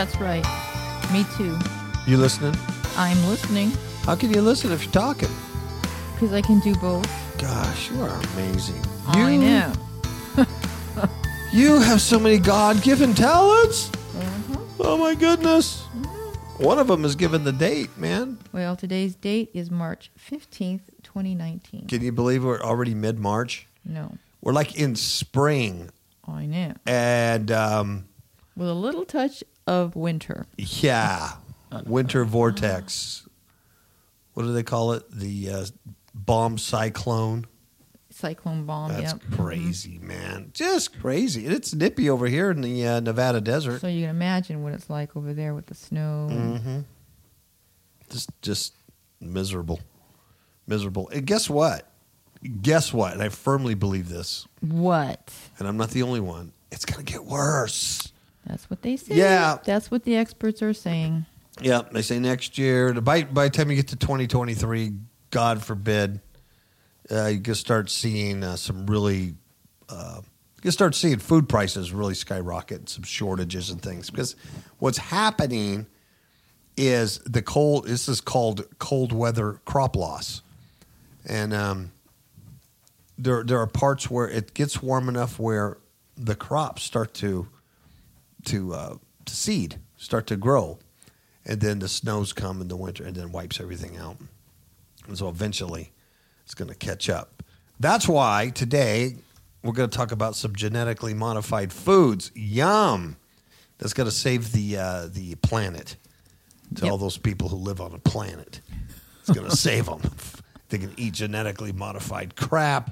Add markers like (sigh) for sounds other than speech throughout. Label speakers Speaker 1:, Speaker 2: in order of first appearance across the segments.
Speaker 1: That's right. Me too.
Speaker 2: You listening?
Speaker 1: I'm listening
Speaker 2: How can you listen if you're talking?
Speaker 1: because I can do both.
Speaker 2: Gosh, you are amazing.
Speaker 1: I
Speaker 2: you,
Speaker 1: know. (laughs)
Speaker 2: You have so many God given talents.
Speaker 1: Mm-hmm.
Speaker 2: Oh, my goodness. One of them is given the date, man.
Speaker 1: Well, today's date is March 15th, 2019.
Speaker 2: Can you believe we're already mid March?
Speaker 1: No,
Speaker 2: We're like in spring.
Speaker 1: I know.
Speaker 2: And um,
Speaker 1: With a little touch of winter.
Speaker 2: yeah, winter vortex. What do they call it? The uh, bomb cyclone.
Speaker 1: Cyclone bomb,
Speaker 2: That's
Speaker 1: yep.
Speaker 2: crazy, man. Just crazy. It's nippy over here in the uh, Nevada desert.
Speaker 1: So you can imagine what it's like over there with the snow.
Speaker 2: Mm-hmm. Just, just miserable, miserable. And guess what? Guess what? And I firmly believe this,
Speaker 1: What?
Speaker 2: and I'm not the only one. It's gonna get worse.
Speaker 1: That's what they say.
Speaker 2: Yeah.
Speaker 1: That's what the experts are saying.
Speaker 2: Yeah, they say next year. By by the time you get to 2023, God forbid, uh, you can start seeing uh, some really. Uh, you can start seeing food prices really skyrocket, some shortages and things. Because what's happening is the cold. This is called cold weather crop loss, and um, there there are parts where it gets warm enough where the crops start to to uh, to seed, start to grow, and then the snows come in the winter and then wipes everything out. And so eventually, it's going to catch up. That's why today we're going to talk about some genetically modified foods. Yum! That's going to save the uh, the planet. To
Speaker 1: Yep.
Speaker 2: all those people who live on a planet, it's going (laughs) to save them. They can eat genetically modified crap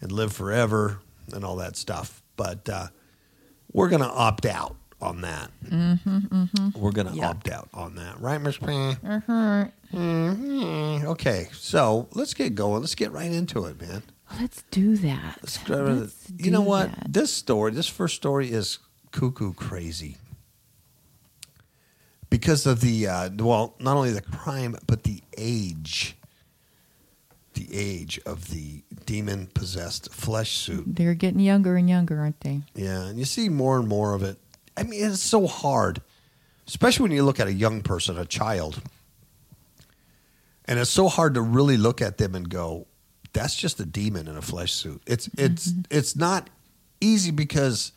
Speaker 2: and live forever and all that stuff. But uh, we're going to opt out on that. Mm-hmm, We're going to
Speaker 1: Yeah.
Speaker 2: opt out on that, right, Miss Payne?
Speaker 1: Uh-huh.
Speaker 2: Mhm. Okay, so let's get going. Let's get right into it, man.
Speaker 1: Let's do that.
Speaker 2: Let's go
Speaker 1: Let's
Speaker 2: you know what?
Speaker 1: that.
Speaker 2: This story, this first story is cuckoo crazy because of the uh, well, not only the crime but the age, the age of the demon possessed flesh suit.
Speaker 1: They're getting younger and younger, aren't they?
Speaker 2: Yeah, and you see more and more of it. I mean, it's so hard, especially when you look at a young person, a child. And it's so hard to really look at them and go, that's just a demon in a flesh suit. It's mm-hmm. it's it's not easy because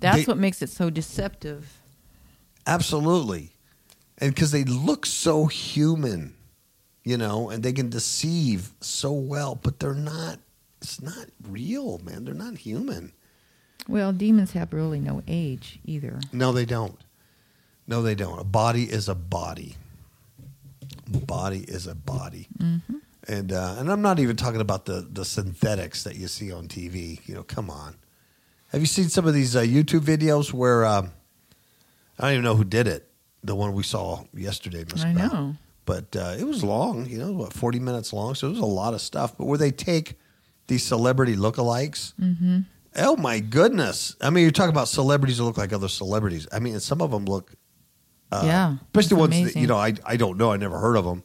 Speaker 1: That's
Speaker 2: They-
Speaker 1: what makes it so deceptive.
Speaker 2: absolutely. And because they look so human, you know, and they can deceive so well, but they're not it's not real, man. They're not human.
Speaker 1: Well, demons have really no age either.
Speaker 2: No, they don't. No, they don't. A body is a body. Body is a body. And uh, and I'm not even talking about the the synthetics that you see on TV. You know, come on. Have you seen some of these uh, YouTube videos where um, I don't even know who did it? The one we saw yesterday, Miss
Speaker 1: I
Speaker 2: Bell.
Speaker 1: know.
Speaker 2: But uh, it was long. You know, what 40 minutes long. So it was a lot of stuff. But where they take these celebrity lookalikes.
Speaker 1: Mm-hmm.
Speaker 2: Oh my goodness! I mean, you're talking about celebrities that look like other celebrities. I mean, some of them look, uh,
Speaker 1: Yeah,
Speaker 2: especially ones that, you know I I don't know. I never heard of them.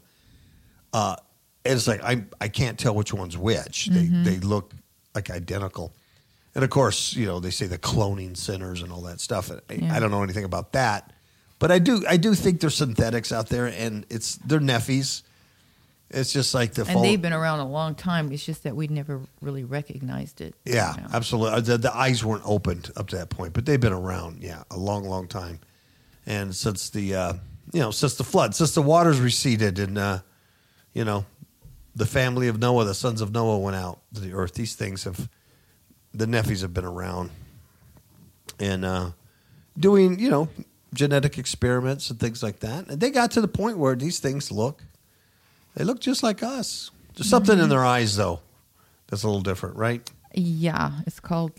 Speaker 2: Uh, and it's like I I can't tell which one's which.
Speaker 1: Mm-hmm.
Speaker 2: They they look like identical. And of course, you know they say the cloning centers and all that stuff. I,
Speaker 1: Yeah.
Speaker 2: I don't know anything about that, but I do I do think there's synthetics out there, and it's they're neffies. It's just like the
Speaker 1: And
Speaker 2: phone-
Speaker 1: they've been around a long time. It's just that we'd never really recognized it.
Speaker 2: Yeah,
Speaker 1: you know.
Speaker 2: absolutely. The, the eyes weren't opened up to that point, but they've been around, yeah, a long, long time. And since the, uh, you know, since the flood, since the waters receded, and uh, you know, the family of Noah, the sons of Noah, went out to the earth. These things have, the Nephies have been around and uh, doing, you know, genetic experiments and things like that. And they got to the point where these things look, they look just like us. There's something in mm-hmm. their eyes, though, that's a little different, right?
Speaker 1: Yeah, it's called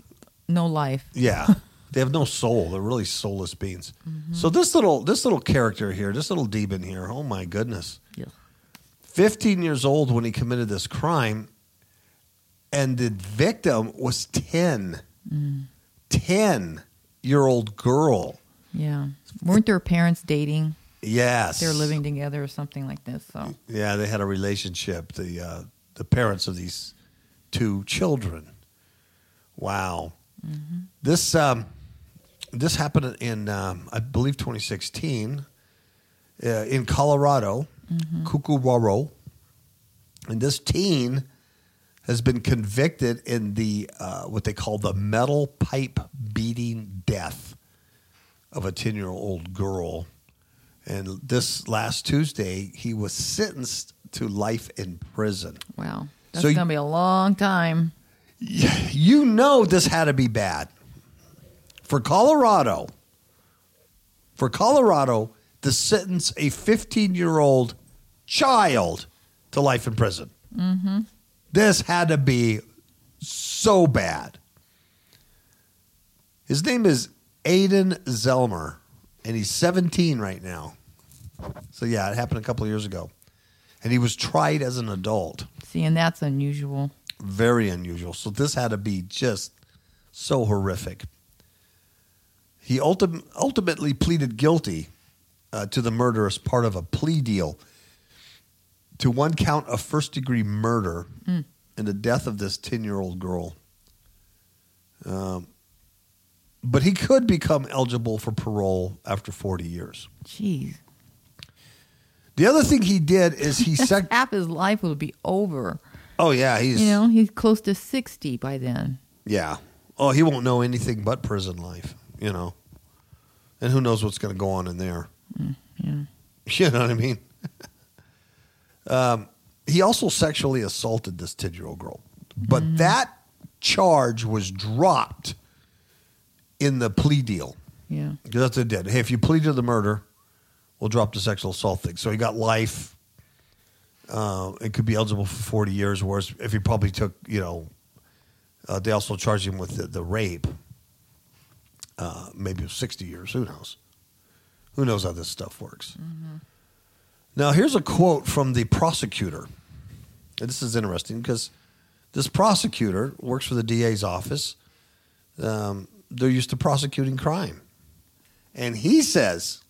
Speaker 1: No Life.
Speaker 2: Yeah. (laughs) they have no soul. They're really soulless beings. Mm-hmm. So this little this little character here, this little demon here, oh my goodness.
Speaker 1: Yeah.
Speaker 2: 15 years old when he committed this crime, and the victim was 10. Mm. 10 year old girl.
Speaker 1: Yeah. Weren't their parents dating?
Speaker 2: Yes.
Speaker 1: They were living together or something like this. So
Speaker 2: Yeah, they had a relationship, the, uh, the parents of these two children. Wow. This, um, this happened in, um, I believe, 2016 uh, in Colorado, Cucuraro. And this teen has been convicted in the uh, what they call the metal pipe beating death of a 10 year old girl. And this last Tuesday, he was sentenced to life in prison.
Speaker 1: wow, that's
Speaker 2: So you-
Speaker 1: gonna be a long time.
Speaker 2: You know this had to be bad. For Colorado, for Colorado to sentence a 15 year old child to life in prison. Mm-hmm. This had to be so bad. His name is Aiden Zelmer, and he's 17 right now. So, yeah, it happened a couple of years ago. And he was tried as an adult
Speaker 1: See, and that's unusual.
Speaker 2: very unusual. So this had to be just so horrific. He ultim- ultimately pleaded guilty uh, to the murder as part of a plea deal to one count of first degree murder and the death of this 10 year old girl. Um, but he could become eligible for parole after 40 years.
Speaker 1: Jeez,
Speaker 2: The other thing he did is he (laughs) sec-
Speaker 1: half his life will be over.
Speaker 2: Oh yeah, he's
Speaker 1: You know, he's close to sixty by then.
Speaker 2: Yeah. Oh, he won't know anything but prison life, you know. And who knows what's going to go on in there.
Speaker 1: Yeah. (laughs)
Speaker 2: You know what I mean? (laughs) um, he also sexually assaulted this 10 year old girl. But that charge was dropped in the plea deal.
Speaker 1: Yeah.
Speaker 2: Because that's what it did. Hey, if you plead to the murder, we'll drop the sexual assault thing. So he got life. Uh, it could be eligible for 40 years, whereas if he probably took, you know, uh, they also charged him with the, the rape. Uh, maybe 60 years. Who knows? Who knows how this stuff works? Now, here's a quote from the prosecutor. And this is interesting because this prosecutor works for the DA's office. Um, they're used to prosecuting crime. And he says,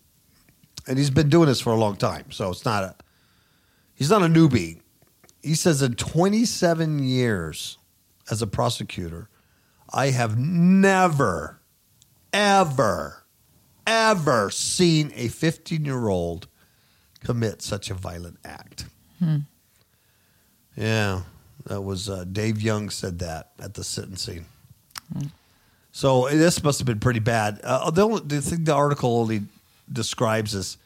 Speaker 2: and he's been doing this for a long time, so it's not a, he's not a newbie. He says, in 27 years as a prosecutor, I have never, ever, ever seen a 15 year old commit such a violent act. Yeah, that was uh, Dave Young said that at the sentencing. So this must have been pretty bad. Uh, the, only, the thing the article only describes is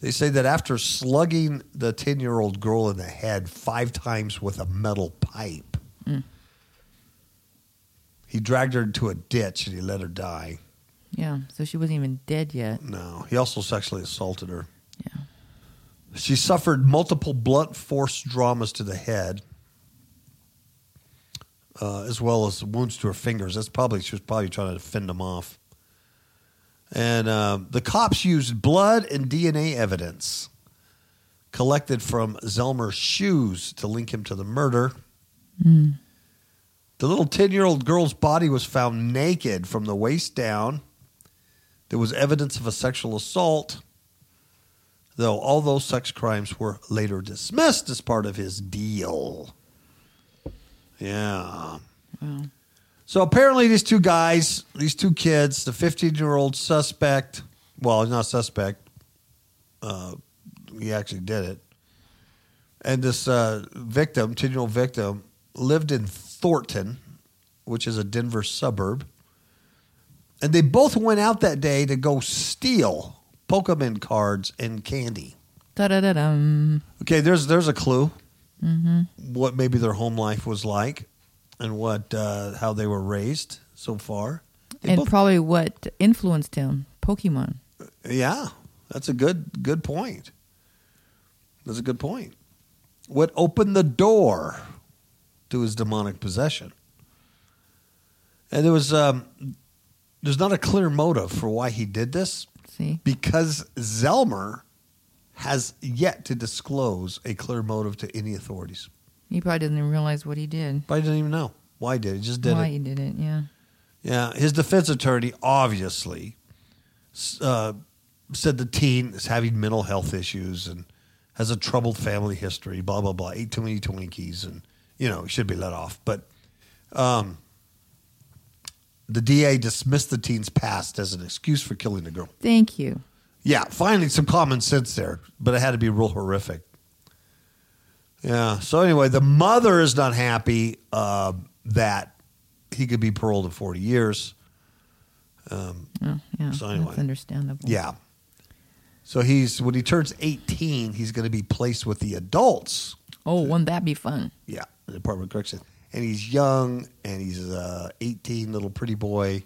Speaker 2: they say that after slugging the 10 year old girl in the head five times with a metal pipe, he dragged her into a ditch and he let her die.
Speaker 1: Yeah. So she wasn't even dead yet.
Speaker 2: No, he also sexually assaulted her.
Speaker 1: Yeah.
Speaker 2: She suffered multiple blunt force dramas to the head, uh, as well as wounds to her fingers. That's probably she was probably trying to fend them off. And um, the cops used blood and DNA evidence collected from Zelmer's shoes to link him to the murder. The little ten-year-old girl's body was found naked from the waist down. There was evidence of a sexual assault though all those sex crimes were later dismissed as part of his deal. Yeah.
Speaker 1: Wow.
Speaker 2: So apparently, these two guys, these two kids, the 15 year old suspect, well, he's not suspect, uh, he actually did it, and this uh, victim, 10 year old victim, lived in Thornton, which is a Denver suburb. And they both went out that day to go steal Pokemon cards and candy.
Speaker 1: Da da da dum.
Speaker 2: Okay, there's there's a clue. What maybe their home life was like, and what uh, how they were raised so far. They
Speaker 1: and
Speaker 2: both-
Speaker 1: probably what influenced him, Pokemon.
Speaker 2: yeah, that's a good good point. That's a good point. What opened the door to his demonic possession? And there was um, there's not a clear motive for why he did this
Speaker 1: See,
Speaker 2: because Zelmer has yet to disclose a clear motive to any authorities.
Speaker 1: he probably doesn't even realize what he did.
Speaker 2: But I didn't even know why he did. it. He just did
Speaker 1: Why
Speaker 2: it.
Speaker 1: he did it? Yeah.
Speaker 2: Yeah, his defense attorney obviously uh, said the teen is having mental health issues and has a troubled family history. Blah blah blah. Ate too many Twinkies and you know should be let off. But um, the DA dismissed the teen's past as an excuse for killing the girl.
Speaker 1: Thank you.
Speaker 2: Yeah, finally some common sense there, but it had to be real horrific. Yeah. So anyway, the mother is not happy uh, that he could be paroled in forty years. Um,
Speaker 1: Oh, yeah.
Speaker 2: So anyway.
Speaker 1: That's understandable.
Speaker 2: yeah. So he's when he turns eighteen, he's going to be placed with the adults.
Speaker 1: Oh, wouldn't that be fun?
Speaker 2: Yeah, the Department of Correction. And he's young, and he's uh, eighteen, little pretty boy.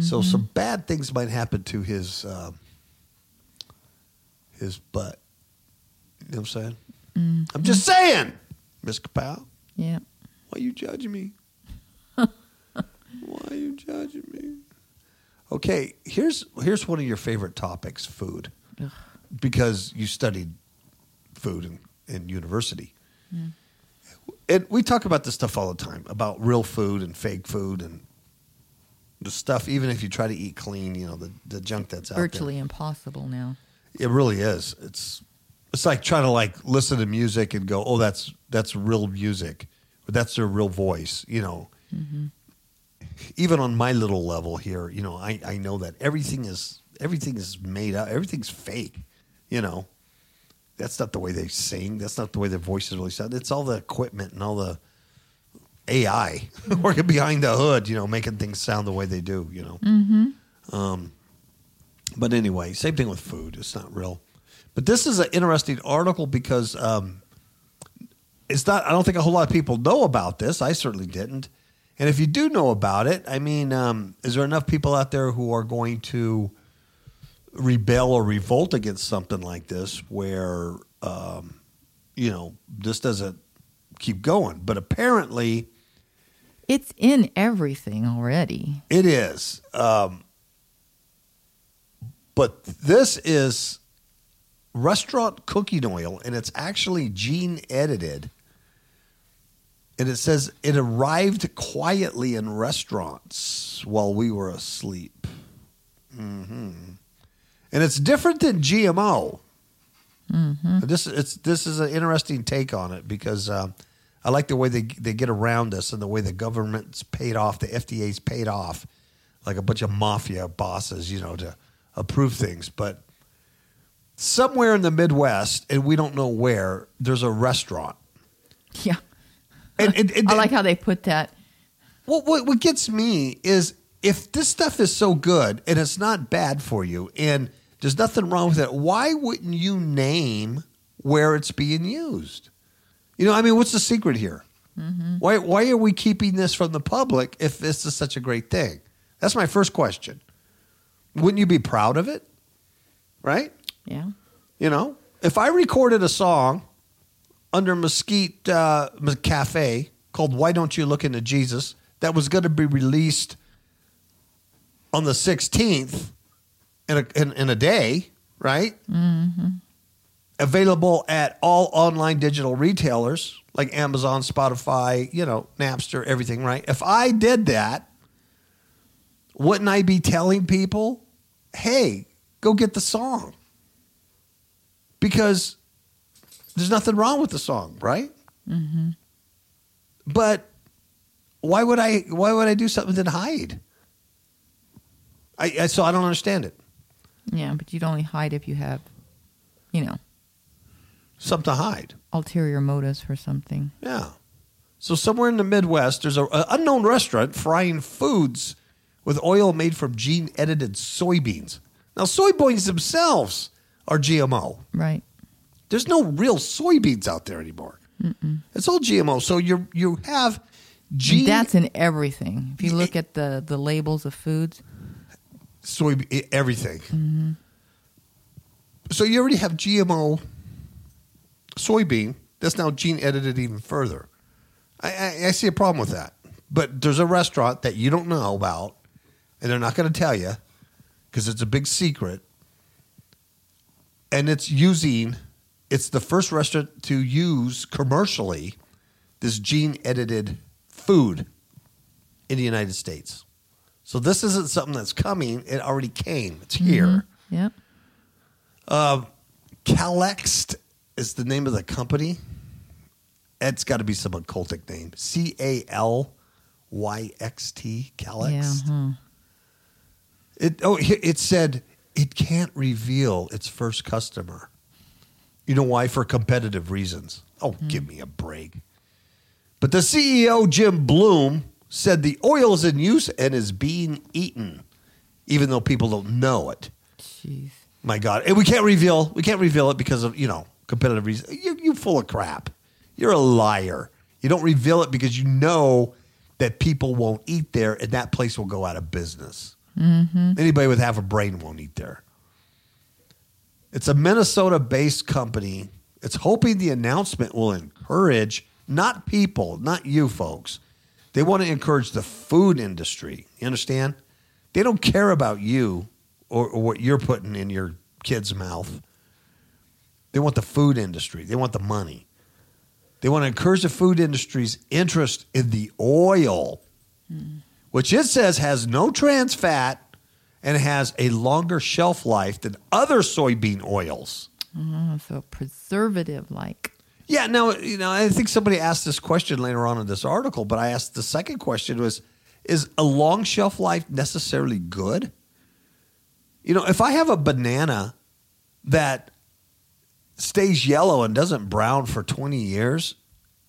Speaker 2: So some bad things might happen to his uh, his butt. You know what I'm saying? Mm-hmm. I'm just saying, Miss Kapow.
Speaker 1: Yeah.
Speaker 2: Why you judging me? Why are you judging me? Okay, here's here's one of your favorite topics: food,
Speaker 1: Ugh.
Speaker 2: because you studied food in, in university. And we talk about this stuff all the time about real food and fake food and the stuff. Even if you try to eat clean, you know the the junk that's out there.
Speaker 1: Virtually impossible now.
Speaker 2: It really is. It's it's like trying to like listen to music and go, oh, that's that's real music, but that's their real voice. You know, even on my little level here, you know, I I know that everything is everything is made up. Everything's fake. You know, that's not the way they sing. That's not the way their voices really sound. It's all the equipment and all the AI (laughs) working behind the hood. You know, making things sound the way they do. You know. Um, but anyway, same thing with food. It's not real. But this is an interesting article because um, it's not. I don't think a whole lot of people know about this. I certainly didn't. And if you do know about it, I mean, um, is there enough people out there who are going to rebel or revolt against something like this, where um, you know this doesn't keep going? But apparently,
Speaker 1: It's in everything already.
Speaker 2: It is. Um, but this is restaurant cooking oil, and it's actually gene edited. And it says it arrived quietly in restaurants while we were asleep. hmm And it's different than GMO. This it's this is an interesting take on it because um, I like the way they they get around this and the way the government's paid off, the FDA's paid off, like a bunch of mafia bosses, you know, to approve things. But somewhere in the Midwest, and we don't know where, there's a restaurant.
Speaker 1: Yeah.
Speaker 2: And, and, and (laughs)
Speaker 1: I like how they put that.
Speaker 2: what, what what gets me is if this stuff is so good and it's not bad for you and there's nothing wrong with it, why wouldn't you name where it's being used? You know, I mean, what's the secret here? Mm-hmm. Why why are we keeping this from the public if this is such a great thing? That's my first question. Wouldn't you be proud of it? Right?
Speaker 1: Yeah.
Speaker 2: You know, if I recorded a song under Mesquite uh, Cafe called "Why Don't You Look Into Jesus" that was going to be released on the 16th in a, in, in a day, right? Mm-hmm. Available at all online digital retailers like Amazon, Spotify, you know, Napster, everything, right? If I did that, wouldn't I be telling people, hey, go get the song? Because there's nothing wrong with the song, right? Mm-hmm. But why would I? Why would I do something to hide? I, I so I don't understand it.
Speaker 1: Yeah, but you'd only hide if you have, you know,
Speaker 2: Something to hide.
Speaker 1: ulterior motives for something.
Speaker 2: Yeah. So somewhere in the Midwest, there's a, a unknown restaurant frying foods with oil made from gene edited soybeans. Now, soybeans themselves are GMO.
Speaker 1: Right.
Speaker 2: There's no real soybeans out there anymore. It's all GMO. So you you have
Speaker 1: And
Speaker 2: gene
Speaker 1: that's in everything. If you look at the the labels of foods,
Speaker 2: soy everything. Mm-hmm. So you already have GMO soybean that's now gene edited even further. I, I, I see a problem with that. But there's a restaurant that you don't know about, and they're not going to tell you because it's a big secret. And it's using, it's the first restaurant to use commercially this gene edited food in the United States. So this isn't something that's coming, it already came. It's mm-hmm. here.
Speaker 1: yep.
Speaker 2: Um, Calyxt is the name of the company. It's got to be some occultic name. C A L Y X T. Calyxt.
Speaker 1: Yeah. huh.
Speaker 2: It oh it said it can't reveal its first customer. You know why? For competitive reasons. Oh, hmm. give me a break. But the CEO Jim Blome said the oil is in use and is being eaten, even though people don't know it.
Speaker 1: Jeez.
Speaker 2: My God, and we can't reveal we can't reveal it because of you know competitive reasons. You you full of crap. You're a liar. You don't reveal it because you know that people won't eat there, and that place will go out of business. Mm-hmm. Anybody with half a brain won't eat there. It's a Minnesota-based company. It's hoping the announcement will encourage not people, not you folks. They want to encourage the food industry. You understand? They don't care about you or, or what you're putting in your kid's mouth. They want the food industry. They want the money. They want to encourage the food industry's interest in the oil, mm. Which it says has no trans fat and has a longer shelf life than other soybean oils.
Speaker 1: Oh, so preservative like.
Speaker 2: Yeah, now you know I think somebody asked this question later on in this article, but I asked the second question was is a long shelf life necessarily good? You know, if I have a banana that stays yellow and doesn't brown for 20 years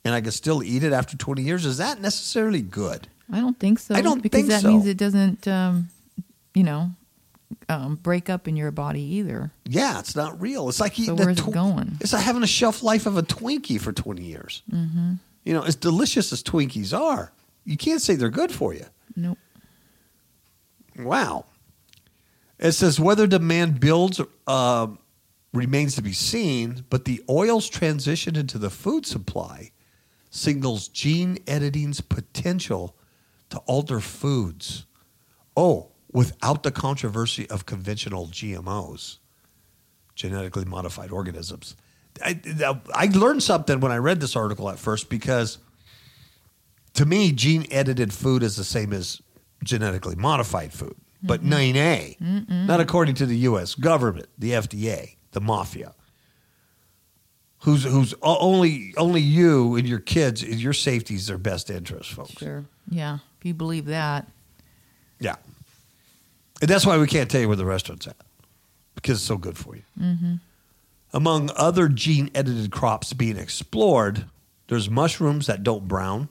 Speaker 2: and I can still eat it after 20 years, is that necessarily good?
Speaker 1: I don't think so.
Speaker 2: I don't
Speaker 1: because that
Speaker 2: so.
Speaker 1: means it doesn't, um, you know, um, break up in your body either.
Speaker 2: Yeah, it's not real. It's like eating
Speaker 1: where's
Speaker 2: a
Speaker 1: it going?
Speaker 2: It's like having a shelf life of a Twinkie for 20 years. Mm-hmm. You know, as delicious as Twinkies are, you can't say they're good for you.
Speaker 1: Nope.
Speaker 2: Wow. It says whether demand builds uh, remains to be seen, but the oil's transition into the food supply signals gene editing's potential to alter foods. Oh, without the controversy of conventional GMOs, genetically modified organisms. I, I learned something when I read this article at first because to me, gene edited food is the same as genetically modified food, but mm-hmm. 9A, not according to the U.S. government, the FDA, the mafia. Who's who's only only you and your kids your safety is their best interest, folks.
Speaker 1: Sure. Yeah. If you believe that.
Speaker 2: Yeah, and that's why we can't tell you where the restaurant's at because it's so good for you. Among other gene edited crops being explored, there's mushrooms that don't brown.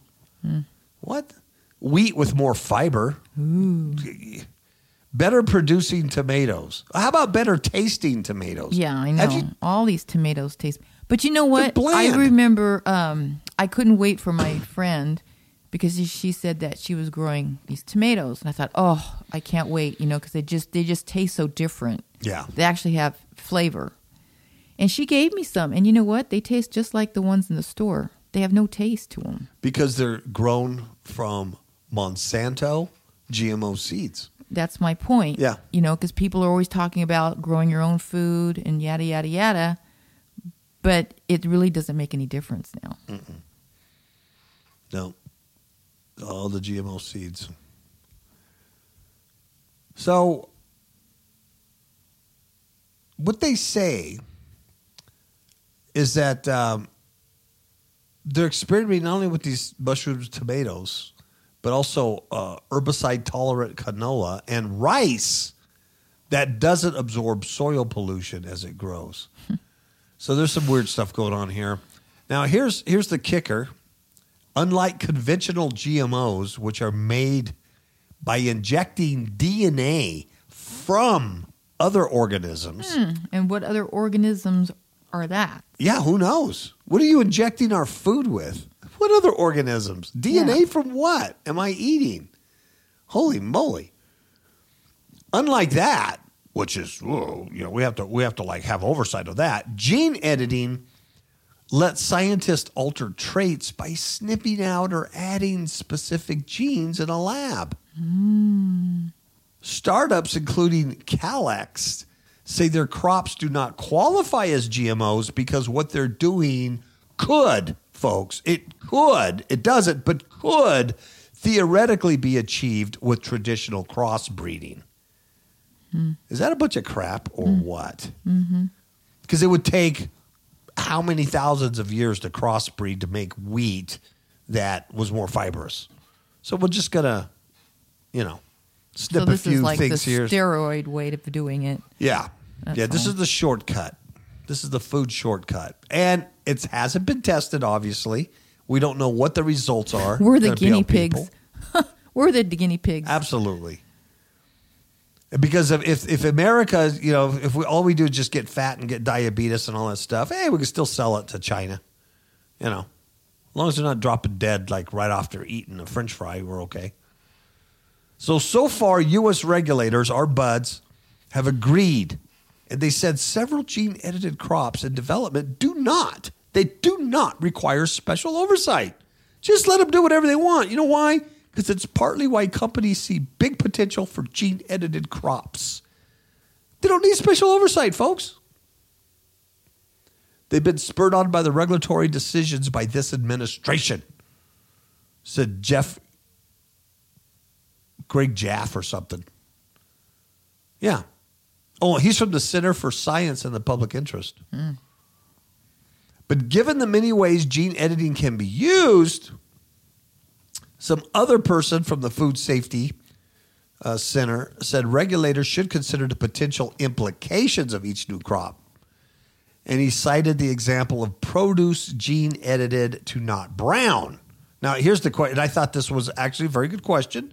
Speaker 2: What? Wheat with more fiber. Better producing tomatoes. How about better tasting tomatoes?
Speaker 1: Yeah, I know.
Speaker 2: you-
Speaker 1: All these tomatoes taste. But you know what? I remember um, I couldn't wait for my friend because she- said that she was growing these tomatoes, and I thought, oh, I can't wait, you know, because they just they just taste so different.
Speaker 2: Yeah.
Speaker 1: They actually have flavor. And she gave me some, and you know what? They taste just like the ones in the store. They have no taste to them.
Speaker 2: because they're grown from Monsanto GMO seeds.
Speaker 1: That's my point.
Speaker 2: Yeah.
Speaker 1: You know, because people are always talking about growing your own food and yada, yada, yada. But it really doesn't make any difference now.
Speaker 2: No. All the GMO seeds. So, what they say is that um, they're experimenting not only with these mushrooms, tomatoes, but also uh, herbicide tolerant canola and rice that doesn't absorb soil pollution as it grows. (laughs) so there's some weird stuff going on here. Now here's here's the kicker. Unlike conventional GMOs, which are made by injecting DNA from other organisms, hmm,
Speaker 1: And what other organisms are that?
Speaker 2: yeah, who knows? What are you injecting our food with? What other organisms? DNA
Speaker 1: Yeah.
Speaker 2: from what am I eating? Holy moly! Unlike that, which is whoa, you know we have to we have to like have oversight of that. Gene editing lets scientists alter traits by snipping out or adding specific genes in a lab. Startups, including Calyxt, say their crops do not qualify as GMOs because what they're doing could, folks, it could, it doesn't, but could theoretically be achieved with traditional crossbreeding. Hmm. Is that a bunch of crap or hmm. what? Mm-hmm. Because it would take how many thousands of years to crossbreed to make wheat that was more fibrous? So we're just gonna, you know, snip
Speaker 1: so
Speaker 2: a
Speaker 1: this
Speaker 2: few
Speaker 1: is like the
Speaker 2: things here.
Speaker 1: steroid way of doing it.
Speaker 2: Yeah.
Speaker 1: That's
Speaker 2: yeah, this is the shortcut. This is the food shortcut. And it hasn't been tested, obviously. We don't know what the results are.
Speaker 1: We're the
Speaker 2: Gonna be on
Speaker 1: guinea pigs. (laughs) We're the guinea pigs.
Speaker 2: Absolutely. Because if, if America, you know, if we all we do is just get fat and get diabetes and all that stuff, hey, we can still sell it to China. You know, as long as they're not dropping dead like right after eating a French fry, we're okay. So so far, U.S. regulators, our buds, have agreed, and they said several gene edited crops in development do not, they do not require special oversight. Just let them do whatever they want. You know why? Because it's partly why companies see big potential for gene edited crops. They don't need special oversight, folks. They've been spurred on by the regulatory decisions by this administration, said Jeff Greg Jaff or something. Yeah. Oh, he's from the Center for Science and the Public Interest. Hmm. But given the many ways gene editing can be used, some other person from the Food Safety uh, Center said regulators should consider the potential implications of each new crop. And he cited the example of produce gene edited to not brown. Now, here's the question. I thought this was actually a very good question.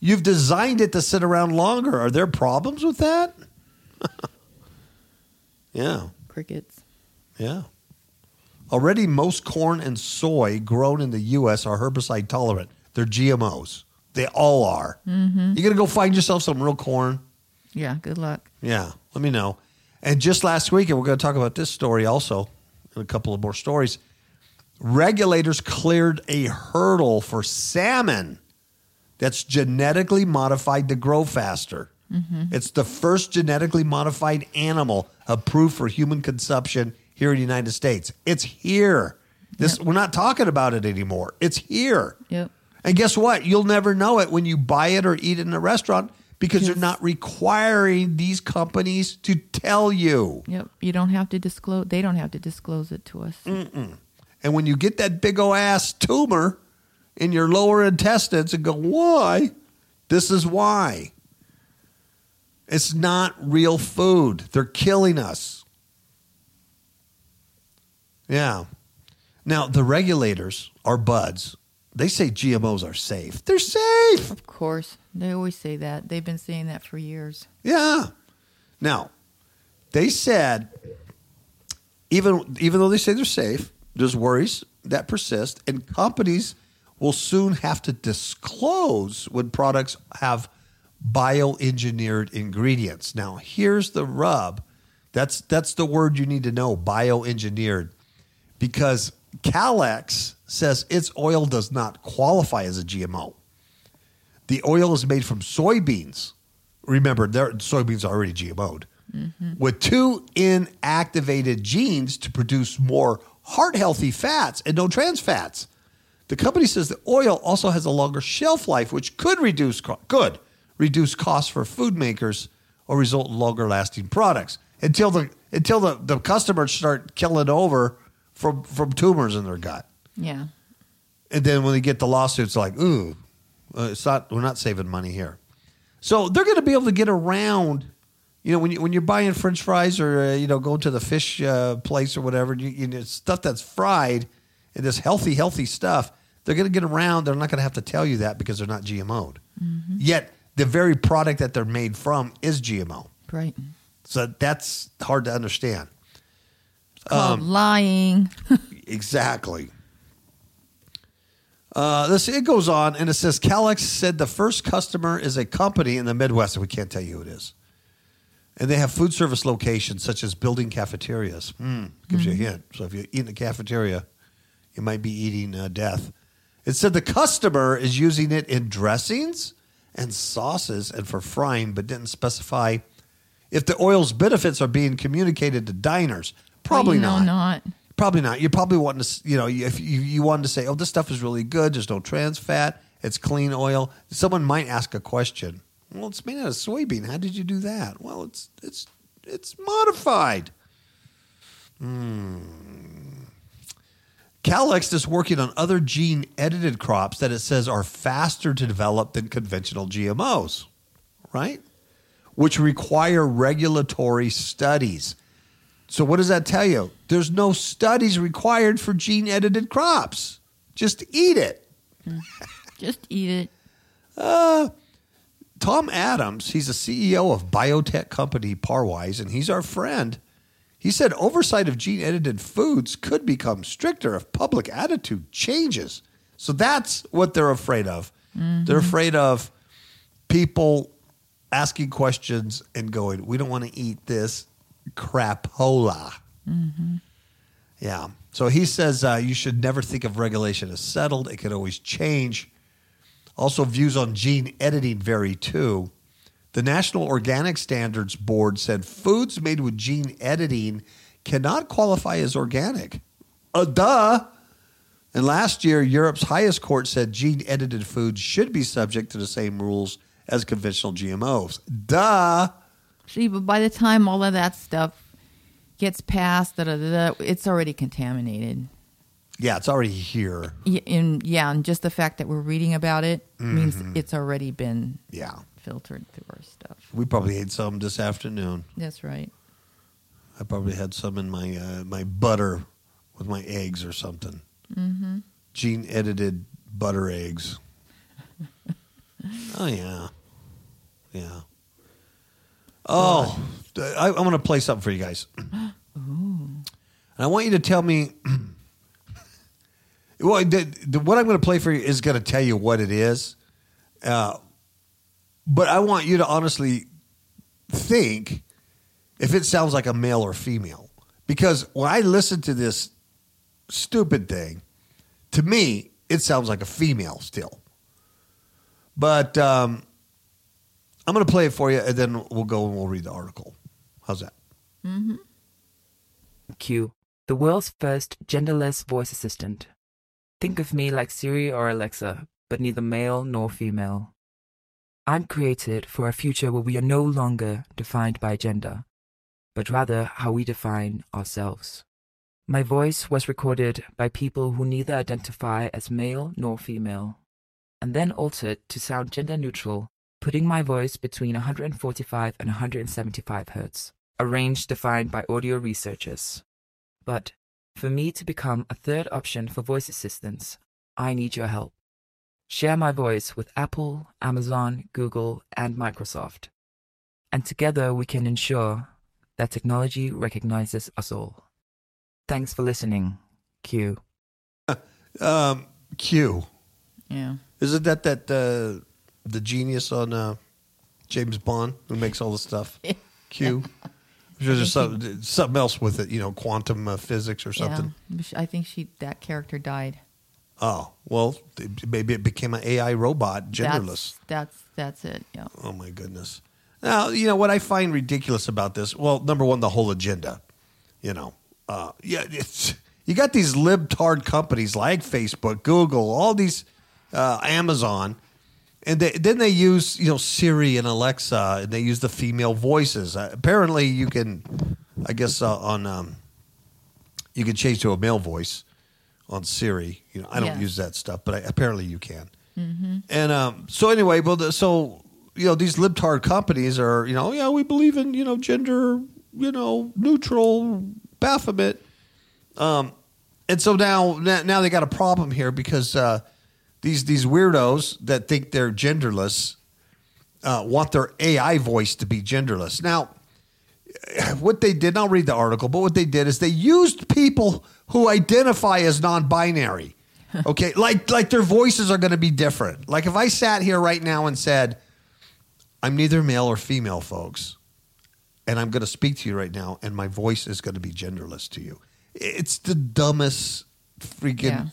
Speaker 2: You've designed it to sit around longer. Are there problems with that? (laughs) yeah.
Speaker 1: Crickets.
Speaker 2: Yeah. Already, most corn and soy grown in the U.S. are herbicide tolerant. They're GMOs. They all are. Mm-hmm. You're to go find yourself some real corn?
Speaker 1: Yeah, good luck.
Speaker 2: Yeah, let me know. And just last week, and we're going to talk about this story also, and a couple of more stories. Regulators cleared a hurdle for salmon that's genetically modified to grow faster. It's the first genetically modified animal approved for human consumption here in the United States. It's here. This we're not talking about it anymore. It's here.
Speaker 1: Yep.
Speaker 2: And guess what? You'll never know it when you buy it or eat it in a restaurant because they're not requiring these companies to tell you.
Speaker 1: Yep. You don't have to disclose. They don't have to disclose it to us.
Speaker 2: Mm. And when you get that big ol' ass tumor in your lower intestines and go, why? This is why. It's not real food. They're killing us. Yeah. Now, the regulators, our buds, they say GMOs are safe. They're safe.
Speaker 1: Of course, they always say that. They've been saying that for years.
Speaker 2: Yeah. Now, they said even even though they say they're safe, there's worries that persist, and companies will soon have to disclose when products have bioengineered ingredients. Now, here's the rub. That's that's the word you need to know, bioengineered. Because Calyxt says its oil does not qualify as a GMO. The oil is made from soybeans. Remember, their soybeans are already GMO'd. Mm-hmm. With two inactivated genes to produce more heart healthy fats and no trans fats. The company says the oil also has a longer shelf life, which could reduce co- could reduce costs for food makers or result in longer lasting products until the until the, the customers start killing over from from tumors in their gut.
Speaker 1: Yeah.
Speaker 2: And then when they get the lawsuits, like, ooh, uh, it's not. We're not saving money here. So they're going to be able to get around. You know, when you when you're buying French fries or uh, you know going to the fish uh, place or whatever, you, you know, stuff that's fried and this healthy, healthy stuff, they're going to get around. They're not going to have to tell you that because they're not GMO'd. Yet the very product that they're made from is GMO.
Speaker 1: Right.
Speaker 2: So that's hard to understand.
Speaker 1: Called
Speaker 2: Um,
Speaker 1: lying. (laughs)
Speaker 2: Exactly. Uh, this it goes on and it says Calyxt said the first customer is a company in the Midwest and we can't tell you who it is. And they have food service locations such as building cafeterias. Hmm, gives you a hint. So if you eat in a cafeteria, you might be eating uh, death. It said the customer is using it in dressings and sauces and for frying, but didn't specify if the oil's benefits are being communicated to diners. Probably
Speaker 1: Well, you know
Speaker 2: not.
Speaker 1: not.
Speaker 2: Probably not. You're probably wanting to, you know, if you, you wanted to say, oh, this stuff is really good, there's no trans fat, it's clean oil. Someone might ask a question. Well, it's made out of soybean. How did you do that? Well, it's it's it's modified. Hmm. Calyxt is working on other gene edited crops that it says are faster to develop than conventional GMOs, right? Which require regulatory studies. So, what does that tell you? There's no studies required for gene edited crops. Just eat it. (laughs)
Speaker 1: Just eat it.
Speaker 2: Uh, Tom Adams, he's a CEO of biotech company Pairwise, and he's our friend. He said oversight of gene edited foods could become stricter if public attitude changes. So that's what they're afraid of. They're afraid of people asking questions and going, We don't want to eat this crapola. Yeah. So he says uh, you should never think of regulation as settled, it could always change. Also, views on gene editing vary too. The National Organic Standards Board said foods made with gene editing cannot qualify as organic. Uh, duh. And last year, Europe's highest court said gene edited foods should be subject to the same rules as conventional GMOs. Duh.
Speaker 1: See, but by the time all of that stuff gets passed, da, da, da, da, it's already contaminated.
Speaker 2: Yeah, it's already here.
Speaker 1: Y- And yeah, and just the fact that we're reading about it means it's already been
Speaker 2: Yeah.
Speaker 1: filtered through our stuff.
Speaker 2: We probably ate some this afternoon.
Speaker 1: That's right.
Speaker 2: I probably had some in my uh, my butter with my eggs or something. Mm-hmm. Gene edited butter eggs. (laughs) oh yeah, yeah. Oh, I, I'm going to play something for you guys, (gasps) and I want you to tell me. (clears throat) well, the, the, what I'm going to play for you is going to tell you what it is, uh, but I want you to honestly think if it sounds like a male or female. Because when I listen to this stupid thing, to me, it sounds like a female still. But um, I'm going to play it for you, and then we'll go and we'll read the article. How's that? Mm-hmm.
Speaker 3: Q, the world's first genderless voice assistant. Think of me like Siri or Alexa, but neither male nor female. I'm created for a future where we are no longer defined by gender, but rather how we define ourselves. My voice was recorded by people who neither identify as male nor female, and then altered to sound gender neutral, putting my voice between 145 and 175 hertz, a range defined by audio researchers. But for me to become a third option for voice assistants, I need your help. Share my voice with Apple, Amazon, Google, and Microsoft. And together we can ensure that technology recognizes us all. Thanks for listening. Q.
Speaker 2: Um, Q.
Speaker 1: Yeah.
Speaker 2: Isn't that that uh, the genius on uh, James Bond who makes all the stuff? (laughs) Q. I'm sure there's some, something else with it, you know, quantum uh, physics or something.
Speaker 1: Yeah. I think she that character died.
Speaker 2: Oh, well, maybe it became an AI robot, genderless.
Speaker 1: That's that's, that's it. Yeah.
Speaker 2: Oh my goodness. Now, you know what I find ridiculous about this? Well, number one, the whole agenda. You know, uh, yeah, it's you got these libtard companies like Facebook, Google, all these, uh, Amazon, and they, then they use you know Siri and Alexa, and they use the female voices. Uh, apparently, you can, I guess, uh, on um, you can change to a male voice on Siri. You know, I don't
Speaker 1: Yes.
Speaker 2: use that stuff, but I, apparently you can. And um, so anyway, well, the, so you know, these libtard companies are, you know, yeah, we believe in you know gender, you know, neutral Baphomet. Um, and so now, now now they got a problem here because uh, these these weirdos that think they're genderless uh, want their AI voice to be genderless. Now, (sighs) what they did, I'll read the article, but what they did is they used people who identify as non-binary. (laughs) Okay, like like their voices are going to be different. Like if I sat here right now and said, "I'm neither male or female, folks," and I'm going to speak to you right now, and my voice is going to be genderless to you. It's the dumbest freaking.
Speaker 1: Yeah.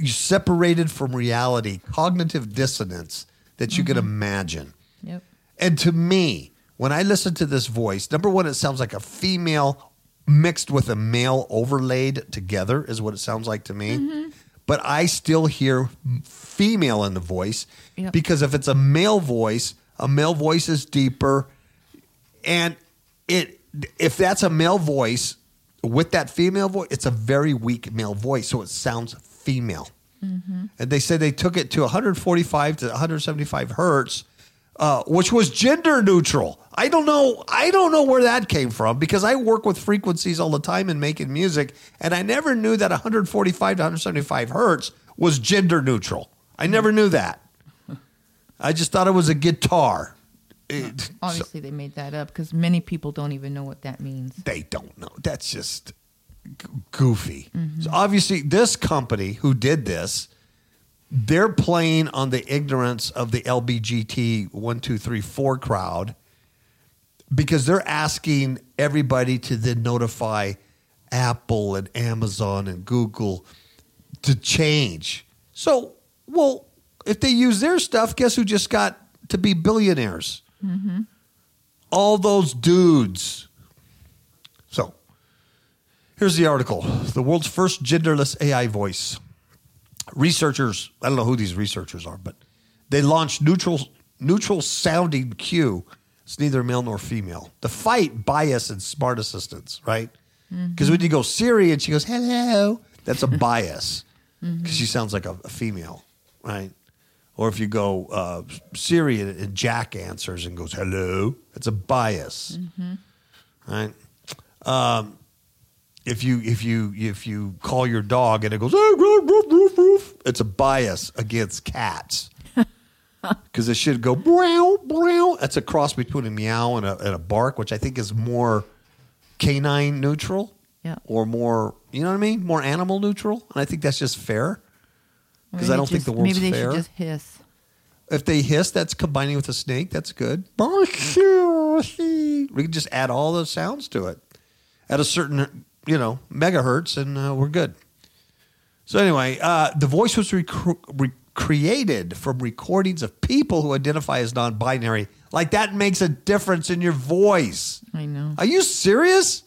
Speaker 2: You separated from reality, cognitive dissonance that you can mm-hmm. imagine.
Speaker 1: Yep.
Speaker 2: And to me, when I listen to this voice, number one, it sounds like a female mixed with a male overlaid together, is what it sounds like to me. Mm-hmm. But I still hear female in the voice
Speaker 1: Yep.
Speaker 2: because if it's a male voice, a male voice is deeper. And it if that's a male voice with that female voice, it's a very weak male voice. So it sounds female. And they said they took it to 145 to 175 hertz, uh, which was gender neutral. I don't know. I don't know where that came from because I work with frequencies all the time in making music, and I never knew that 145 to 175 hertz was gender neutral. I never knew that. (laughs) I just thought it was a guitar. It- so-
Speaker 1: Obviously, they made that up because many people don't even know what that means.
Speaker 2: they don't know. That's just g- goofy. So obviously, this company who did this, they're playing on the ignorance of the LBGT one, two, three, four crowd because they're asking everybody to then notify Apple and Amazon and Google to change. So, well, if they use their stuff, guess who just got to be billionaires? Mm-hmm. All those dudes. Here's the article The world's first genderless AI voice. Researchers, I don't know who these researchers are, but they launched neutral, neutral sounding Q. It's neither male nor female. The fight bias in smart assistants, right? Because when you go Siri and she goes, hello, that's a (laughs) bias because she sounds like a, a female, right? Or if you go uh, Siri and, and Jack answers and goes, hello, that's a bias, right? Um, if you if you if you call your dog and it goes it's a bias against cats (laughs) because it should go brow brow. That's a cross between a meow and a, and a bark, which I think is more canine neutral,
Speaker 1: Yeah.
Speaker 2: or more you know what I mean, more animal neutral, and I think that's just fair. Because I don't think the world's
Speaker 1: maybe they
Speaker 2: fair.
Speaker 1: should just hiss.
Speaker 2: If they hiss, that's combining with a snake. That's good. (laughs) We can just add all those sounds to it at a certain, you know, megahertz, and uh, we're good. So anyway, uh, the voice was rec- re- created from recordings of people who identify as non-binary. Like that makes a difference in your voice.
Speaker 1: I know.
Speaker 2: Are you serious?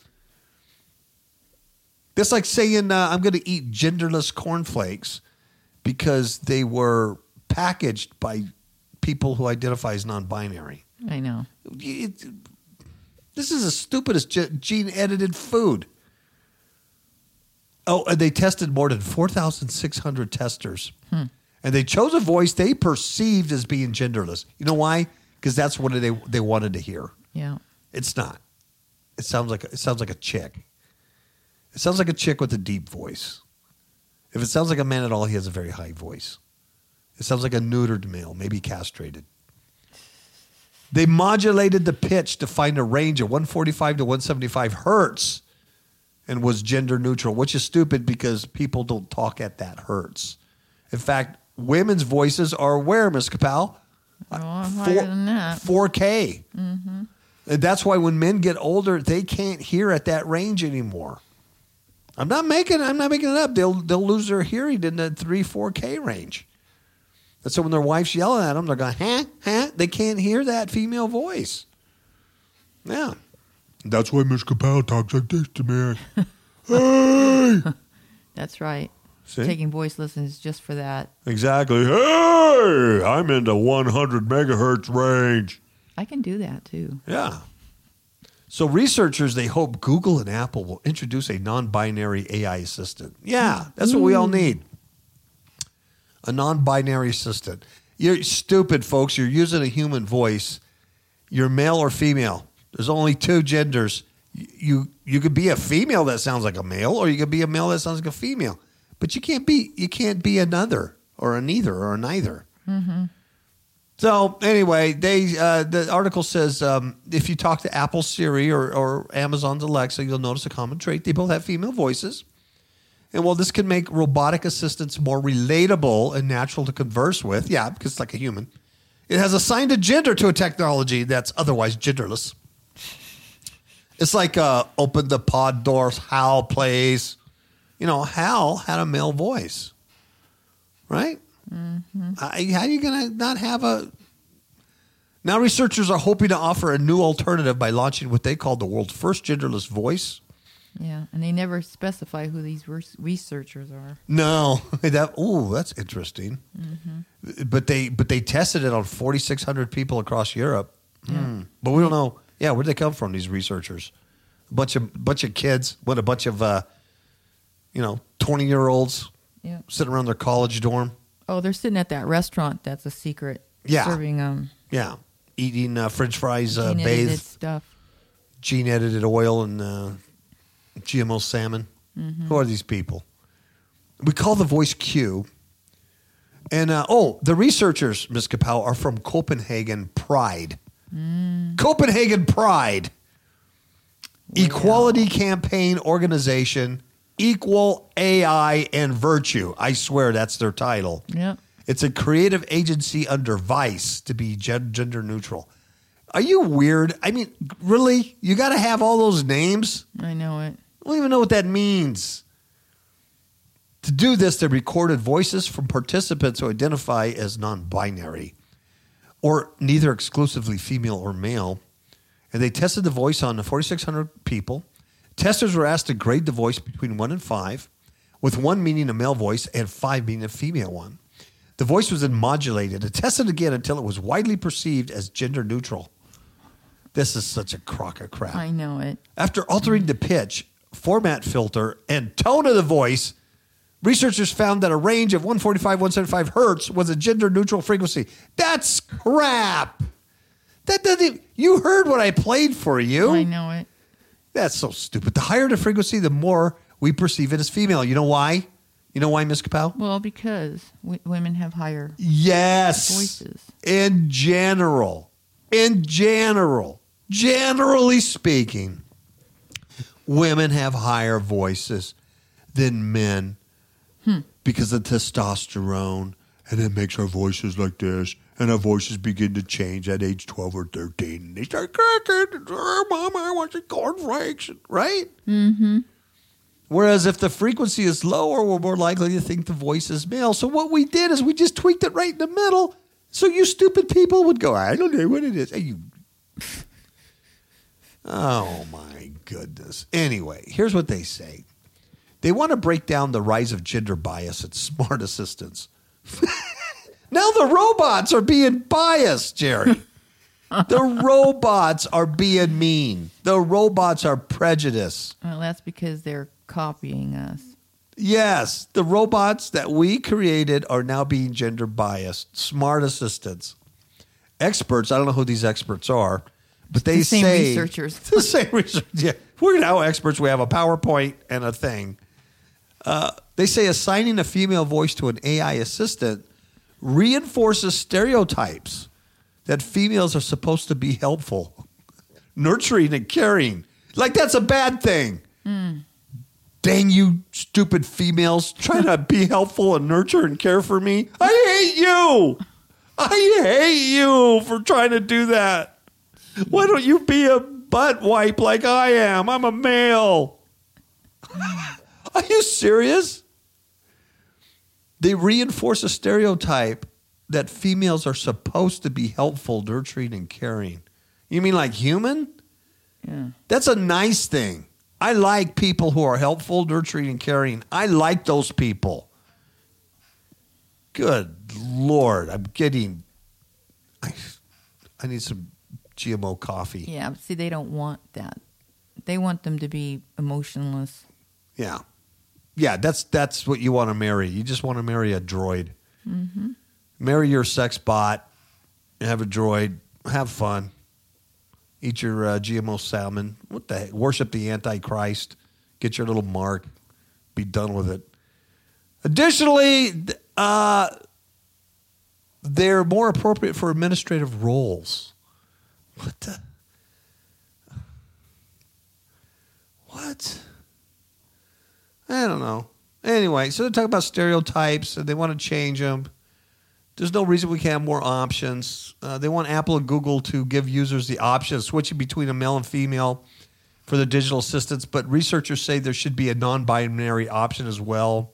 Speaker 2: That's like saying uh, I'm going to eat genderless cornflakes because they were packaged by people who identify as non-binary.
Speaker 1: I know.
Speaker 2: It- this is the stupidest gene-edited food. Oh, and they tested more than 4,600 testers. And they chose a voice they perceived as being genderless. You know why? Because that's what they, they wanted to hear.
Speaker 1: Yeah.
Speaker 2: It's not. It sounds like it sounds like a chick. It sounds like a chick with a deep voice. If it sounds like a man at all, he has a very high voice. It sounds like a neutered male, maybe castrated. They modulated the pitch to find a range of 145 to 175 hertz and was gender neutral, which is stupid because people don't talk at that hertz. In fact, women's voices are where, Miss Capel?
Speaker 1: Oh, higher than that.
Speaker 2: 4K. And that's why when men get older, they can't hear at that range anymore. I'm not making I'm not making it up. They'll they'll lose their hearing in the three, four K range. And so when their wife's yelling at them, they're going, huh, huh? They can't hear that female voice. Yeah. That's why Miss Capel talks like this to me. (laughs) hey!
Speaker 1: That's right.
Speaker 2: See?
Speaker 1: Taking voice lessons just for that.
Speaker 2: Exactly. Hey! I'm in the 100 megahertz range.
Speaker 1: I can do that too.
Speaker 2: Yeah. So researchers they hope Google and Apple will introduce a non-binary AI assistant. Yeah, that's what we all mm-hmm. need. A non-binary assistant. You're stupid, folks. You're using a human voice. You're male or female. There's only two genders. You you, could be a female that sounds like a male, or you could be a male that sounds like a female. But you can't be you can't be another or a neither or a neither. So anyway, they uh, the article says um, if you talk to Apple Siri or, or Amazon's Alexa, you'll notice a common trait. They both have female voices, And while this can make robotic assistants more relatable and natural to converse with. Yeah, because it's like a human. It has assigned a gender to a technology that's otherwise genderless. It's like uh, open the pod doors, Hal plays. You know, Hal had a male voice, right? I, how are you going to not have a. Now, researchers are hoping to offer a new alternative by launching what they call the world's first genderless voice.
Speaker 1: Yeah, and they never specify who these researchers are.
Speaker 2: No, (laughs) that oh, that's interesting. But they but they tested it on forty six hundred people across Europe. Hmm. But we don't know. Yeah, where'd they come from? These researchers, a bunch of bunch of kids. What a bunch of uh, you know twenty year olds
Speaker 1: Yeah.
Speaker 2: sitting around their college dorm.
Speaker 1: Oh, they're sitting at that restaurant. That's a secret.
Speaker 2: Yeah.
Speaker 1: Serving um
Speaker 2: Yeah, eating uh, French fries, uh,
Speaker 1: gene-edited
Speaker 2: bathed
Speaker 1: stuff.
Speaker 2: gene edited oil and uh, GMO salmon. Who are these people? We call the voice Q. And uh, oh, the researchers, Ms. Kapow, are from Copenhagen Pride. Mm. Copenhagen Pride. Equality Campaign Organization, Equal AI and Virtue. I swear that's their title.
Speaker 1: Yep.
Speaker 2: It's a creative agency under Vice to be gender neutral. Are you weird? I mean, really? You got to have all those names?
Speaker 1: I know it.
Speaker 2: I don't even know what that means. To do this, they recorded voices from participants who identify as non binary or neither exclusively female or male. And they tested the voice on 4,600 people. Testers were asked to grade the voice between one and five, with one meaning a male voice and five meaning a female one. The voice was then modulated and tested again until it was widely perceived as gender neutral. This is such a crock of crap.
Speaker 1: I know it.
Speaker 2: After altering the pitch, format filter, and tone of the voice, researchers found that a range of 145 175 hertz was a gender neutral frequency. That's crap. That doesn't. You heard what I played for you.
Speaker 1: I know it.
Speaker 2: That's so stupid. The higher the frequency, the more we perceive it as female. You know why? You know why, Miss Capel?
Speaker 1: Well, because w- women have higher.
Speaker 2: Yes.
Speaker 1: Voices.
Speaker 2: In general. In general. Generally speaking, women have higher voices than men because of testosterone. And it makes our voices like this. And our voices begin to change at age 12 or 13. And they start cracking. Oh, Mama, I want some cornflakes. Right? Mm-hmm. Whereas if the frequency is lower, we're more likely to think the voice is male. So what we did is we just tweaked it right in the middle. So you stupid people would go, I don't know what it is. Hey, you. (laughs) Oh my goodness. Anyway, here's what they say. They want to break down the rise of gender bias in smart assistants. (laughs) now the robots are being biased, Jerry. the robots are being mean. The robots are prejudiced.
Speaker 1: Well, that's because they're copying us.
Speaker 2: Yes, the robots that we created are now being gender biased. Smart assistants. Experts, I don't know who these experts are, but they
Speaker 1: The same
Speaker 2: say
Speaker 1: researchers. (laughs)
Speaker 2: the same research. Yeah, we're now experts. We have a PowerPoint and a thing. Uh, they say assigning a female voice to an AI assistant reinforces stereotypes that females are supposed to be helpful, (laughs) nurturing, and caring. Like that's a bad thing. Dang you, stupid females, trying to be (laughs) helpful and nurture and care for me. I hate you. I hate you for trying to do that. Why don't you be a butt wipe like I am? I'm a male. (laughs) (laughs) Are you serious? They reinforce a stereotype that females are supposed to be helpful, nurturing, and caring. You mean like human?
Speaker 1: Yeah.
Speaker 2: That's a nice thing. I like people who are helpful, nurturing, and caring. I like those people. Good Lord, I'm getting. I, I need some GMO coffee.
Speaker 1: Yeah, see, they don't want that. They want them to be emotionless.
Speaker 2: Yeah. Yeah, that's that's what you want to marry. You just want to marry a droid. Marry your sex bot, have a droid, have fun, eat your uh, GMO salmon. What the heck? Worship the Antichrist, get your little mark, be done with it. Additionally, uh, they're more appropriate for administrative roles. What the? What? I don't know. Anyway, so they're talking about stereotypes and they want to change them. There's no reason we can't have more options. Uh, they want Apple and Google to give users the option of switching between a male and female for the digital assistants, but researchers say there should be a non binary option as well.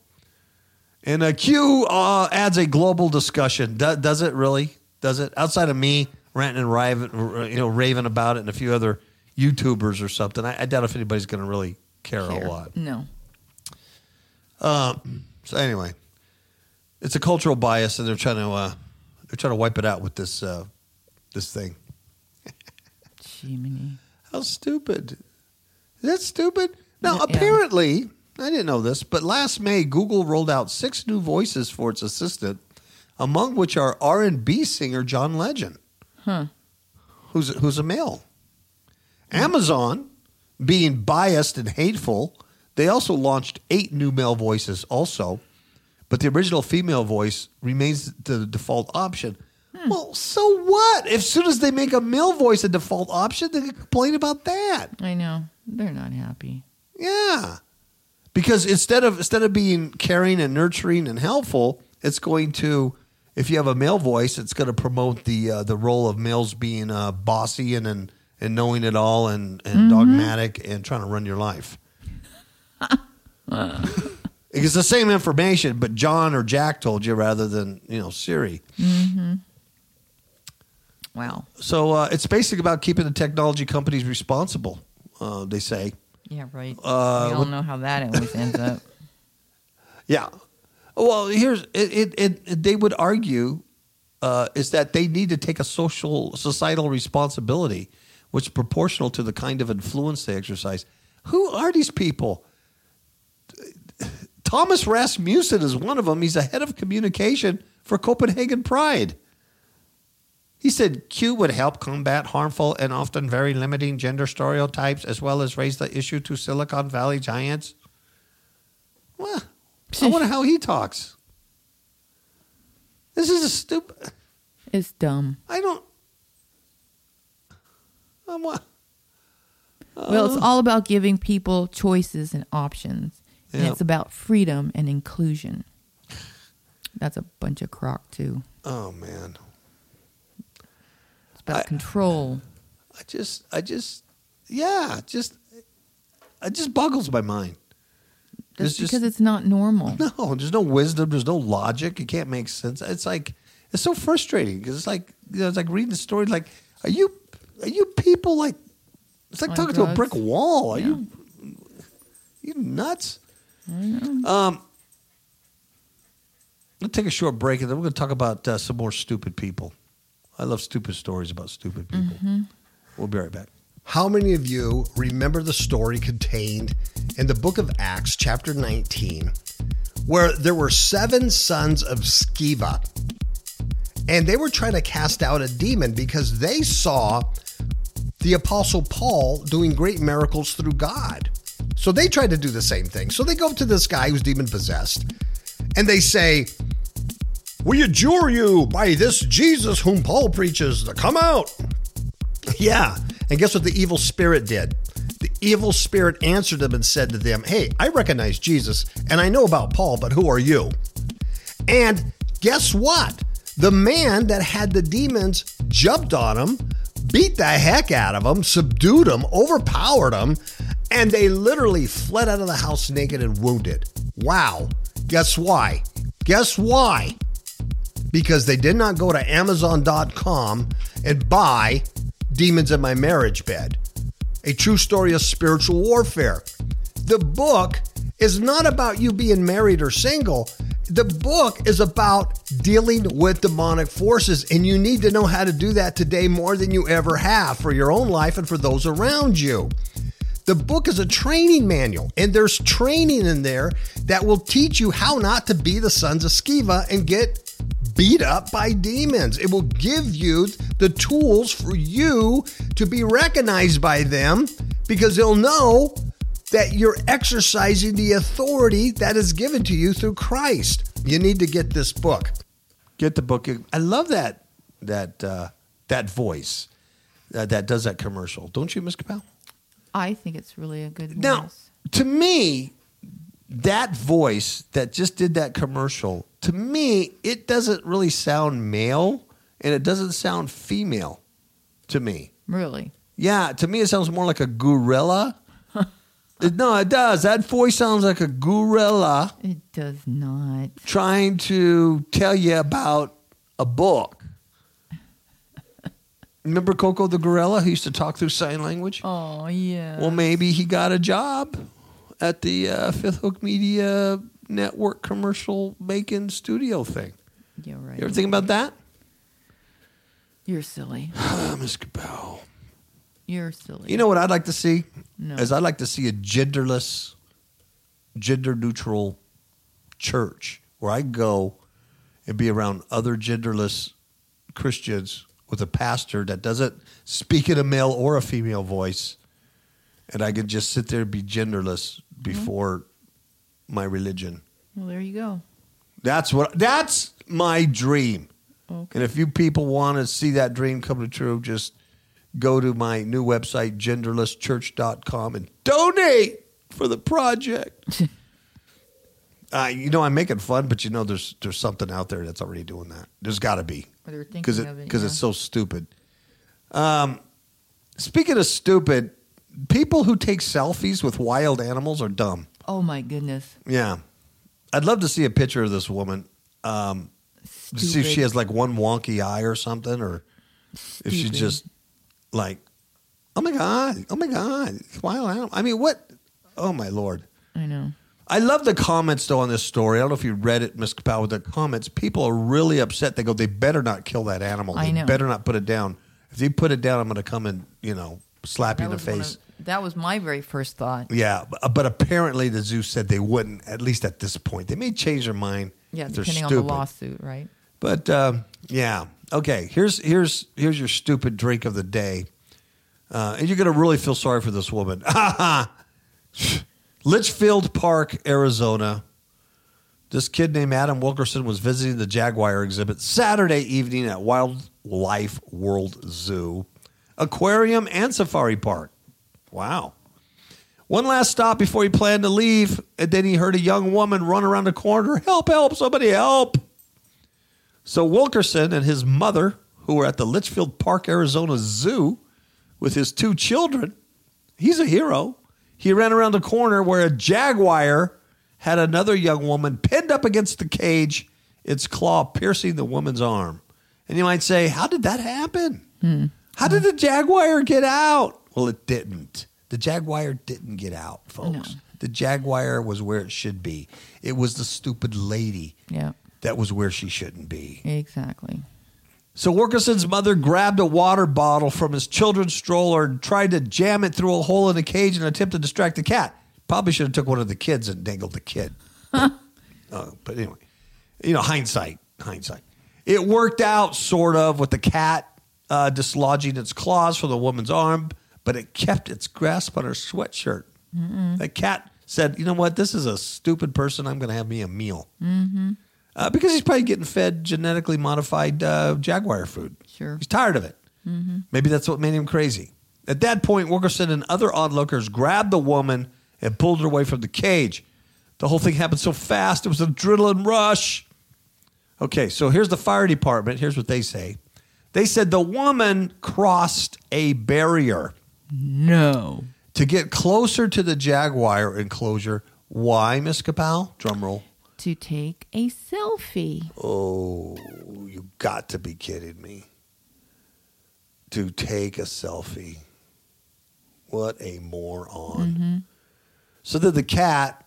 Speaker 2: And a Q uh, adds a global discussion. Do, does it really? Does it? Outside of me ranting and raving, you know, raving about it, and a few other YouTubers or something, I, I doubt if anybody's going to really care,
Speaker 1: Care.
Speaker 2: a lot.
Speaker 1: No.
Speaker 2: Um, so anyway, it's a cultural bias, and they're trying to uh, they're trying to wipe it out with this uh, this thing.
Speaker 1: Jiminy.
Speaker 2: How stupid! Is that stupid? Now,
Speaker 1: Yeah.
Speaker 2: apparently, I didn't know this, but last May, Google rolled out six new voices for its assistant, among which are R and B singer John Legend,
Speaker 1: Huh.
Speaker 2: who's who's a male. Amazon, being biased and hateful, they also launched eight new male voices. Also, but the original female voice remains the default option. Well, so what? If soon as they make a male voice a default option, they complain about that.
Speaker 1: I know. They're not happy.
Speaker 2: Yeah. Because instead of instead of being caring and nurturing and helpful, it's going to if you have a male voice, it's going to promote the uh, the role of males being uh, bossy and, and and knowing it all and and dogmatic and trying to run your life. It's the same information, but John or Jack told you rather than you know Siri.
Speaker 1: Wow.
Speaker 2: So uh, it's basically about keeping the technology companies responsible. Uh, they say.
Speaker 1: Yeah, right.
Speaker 2: Uh,
Speaker 1: we all know how that always ends up. (laughs)
Speaker 2: Yeah. Well, here's it. It, it, it they would argue uh, is that they need to take a social societal responsibility, which is proportional to the kind of influence they exercise. Who are these people? Thomas Rasmussen is one of them. He's a head of communication for Copenhagen Pride. He said Q would help combat harmful and often very limiting gender stereotypes as well as raise the issue to Silicon Valley giants. Well, I wonder how he talks. This is a stupid.
Speaker 1: It's dumb.
Speaker 2: I don't. I'm wa-
Speaker 1: Well,
Speaker 2: Uh.
Speaker 1: it's all about giving people choices and options. And it's about freedom and inclusion. That's a bunch of crock, too.
Speaker 2: Oh man,
Speaker 1: It's about
Speaker 2: I-
Speaker 1: control.
Speaker 2: I just, I just, yeah, just, it just boggles my mind. Just-
Speaker 1: because it's not normal. (laughs)
Speaker 2: No, there's no wisdom. There's no logic. It can't make sense. It's like it's so frustrating because it's like you know, it's like reading the story. Like, are you are you people like? It's like
Speaker 1: On
Speaker 2: talking to a brick wall. Are
Speaker 1: Yeah.
Speaker 2: you you nuts? Um, let's take a short break and then we're going to talk about uh, some more stupid people. I love stupid stories about stupid people. We'll be right back.
Speaker 4: How many of you remember the story contained in the book of Acts, chapter 19, where there were seven sons of Sceva and they were trying to cast out a demon because they saw the apostle Paul doing great miracles through God. So they try to do the same thing. So they go up to this guy who's demon possessed and they say, We adjure you by this Jesus whom Paul preaches to come out. (laughs) Yeah. And guess what the evil spirit did? The evil spirit answered them and said to them, Hey, I recognize Jesus and I know about Paul, but who are you? And guess what? The man that had the demons jumped on him, beat the heck out of him, subdued him, overpowered him, and they literally fled out of the house naked and wounded. Wow. Guess why? Guess why? Because they did not go to Amazon.com and buy Demons in My Marriage Bed, a true story of spiritual warfare. The book is not about you being married or single. The book is about dealing with demonic forces, and you need to know how to do that today more than you ever have for your own life and for those around you. The book is a training manual, and there's training in there that will teach you how not to be the sons of Sceva and get beat up by demons. It will give you the tools for you to be recognized by them because they'll know that you're exercising the authority that is given to you through Christ. You need to get this book.
Speaker 2: Get the book. I love that that uh, that voice uh, that does that commercial. Don't you, Miss Capel?
Speaker 1: I think it's really a good
Speaker 2: Now,
Speaker 1: voice.
Speaker 2: to me, that voice that just did that commercial, to me, it doesn't really sound male and it doesn't sound female to me.
Speaker 1: Really?
Speaker 2: Yeah, to me, it sounds more like a gorilla. (laughs) It- no, it does. That voice sounds like a gorilla
Speaker 1: It does not.
Speaker 2: trying to tell you about a book. Remember Koko the gorilla who used to talk through sign language?
Speaker 1: Oh yeah.
Speaker 2: Well, maybe he got a job at the uh, Fifth Hook Media Network commercial making studio thing.
Speaker 1: yeah, right.
Speaker 2: You ever think about that?
Speaker 1: You're silly. (sighs)
Speaker 2: Miss Cabell.
Speaker 1: You're silly.
Speaker 2: You know what I'd like to see?
Speaker 1: No.
Speaker 2: Is I'd like to see a genderless, gender neutral church where I go and be around other genderless Christians with a pastor that doesn't speak in a male or a female voice, and I can just sit there and be genderless mm-hmm. before my religion.
Speaker 1: Well, there you go.
Speaker 2: That's what. That's my dream.
Speaker 1: Okay.
Speaker 2: And if you people want to see that dream come to true, just go to my new website, genderlesschurch.com, and donate for the project. (laughs) uh, you know, I'm making fun, but you know, there's there's something out there that's already doing that. There's got to be because it,
Speaker 1: of it,
Speaker 2: because
Speaker 1: yeah.
Speaker 2: it's so stupid. Um, speaking of stupid, people who take selfies with wild animals are dumb.
Speaker 1: Oh my goodness.
Speaker 2: Yeah, I'd love to see a picture of this woman. Um, to see if she has like one wonky eye or something, or if she's just like, oh my god, oh my god, wild animal. I mean, what? Oh my lord.
Speaker 1: I know.
Speaker 2: I love the comments though on this story. I don't know if you read it, Miss Kapow, with the comments. People are really upset. They go, they better not kill that animal.
Speaker 1: I
Speaker 2: They
Speaker 1: know.
Speaker 2: better not put it down. If they put it down, I'm going to come and you know slap you in the
Speaker 1: was one
Speaker 2: face.
Speaker 1: of- that was my very first thought.
Speaker 2: Yeah, but, but apparently the zoo said they wouldn't. At least at this point, they may change their mind.
Speaker 1: Yeah,
Speaker 2: if they're
Speaker 1: depending on
Speaker 2: stupid.
Speaker 1: the lawsuit, right?
Speaker 2: But um, yeah, okay. Here's here's here's your stupid drink of the day, uh, and you're gonna really feel sorry for this woman. (laughs) Litchfield Park, Arizona. This kid named Adam Wilkerson was visiting the Jaguar exhibit Saturday evening at Wildlife World Zoo, Aquarium, and Safari Park. Wow. One last stop before he planned to leave, and then he heard a young woman run around the corner. Help, help, somebody help. So Wilkerson and his mother, who were at the Litchfield Park, Arizona Zoo with his two children, he's a hero. He ran around the corner where a jaguar had another young woman pinned up against the cage, its claw piercing the woman's arm. And you might say, How did that happen? Hmm. How did the jaguar get out? Well, it didn't. The jaguar didn't get out, folks.
Speaker 1: No.
Speaker 2: The jaguar was where it should be. It was the stupid lady
Speaker 1: Yeah,
Speaker 2: that was where she shouldn't be.
Speaker 1: exactly.
Speaker 2: So Wilkerson's mother grabbed a water bottle from his children's stroller and tried to jam it through a hole in the cage in an attempt to distract the cat. Probably should have took one of the kids and dangled the kid. (laughs) Uh, but anyway, you know, hindsight, hindsight. It worked out sort of with the cat uh, dislodging its claws from the woman's arm, but it kept its grasp on her sweatshirt. The cat said, "You know what? This is a stupid person. I'm going to have me a meal." Uh, because he's probably getting fed genetically modified uh, jaguar food.
Speaker 1: Sure.
Speaker 2: He's tired of it. Maybe that's what made him crazy. At that point, Wilkerson and other onlookers grabbed the woman and pulled her away from the cage. The whole thing happened so fast, it was an adrenaline rush. Okay, so here's the fire department. Here's what they say. They said the woman crossed a barrier
Speaker 1: No.
Speaker 2: to get closer to the jaguar enclosure. Why, Miss Kapow? Drum roll.
Speaker 1: To take a selfie.
Speaker 2: Oh, you got to be kidding me. To take a selfie. What a moron. Mm-hmm. So then the cat,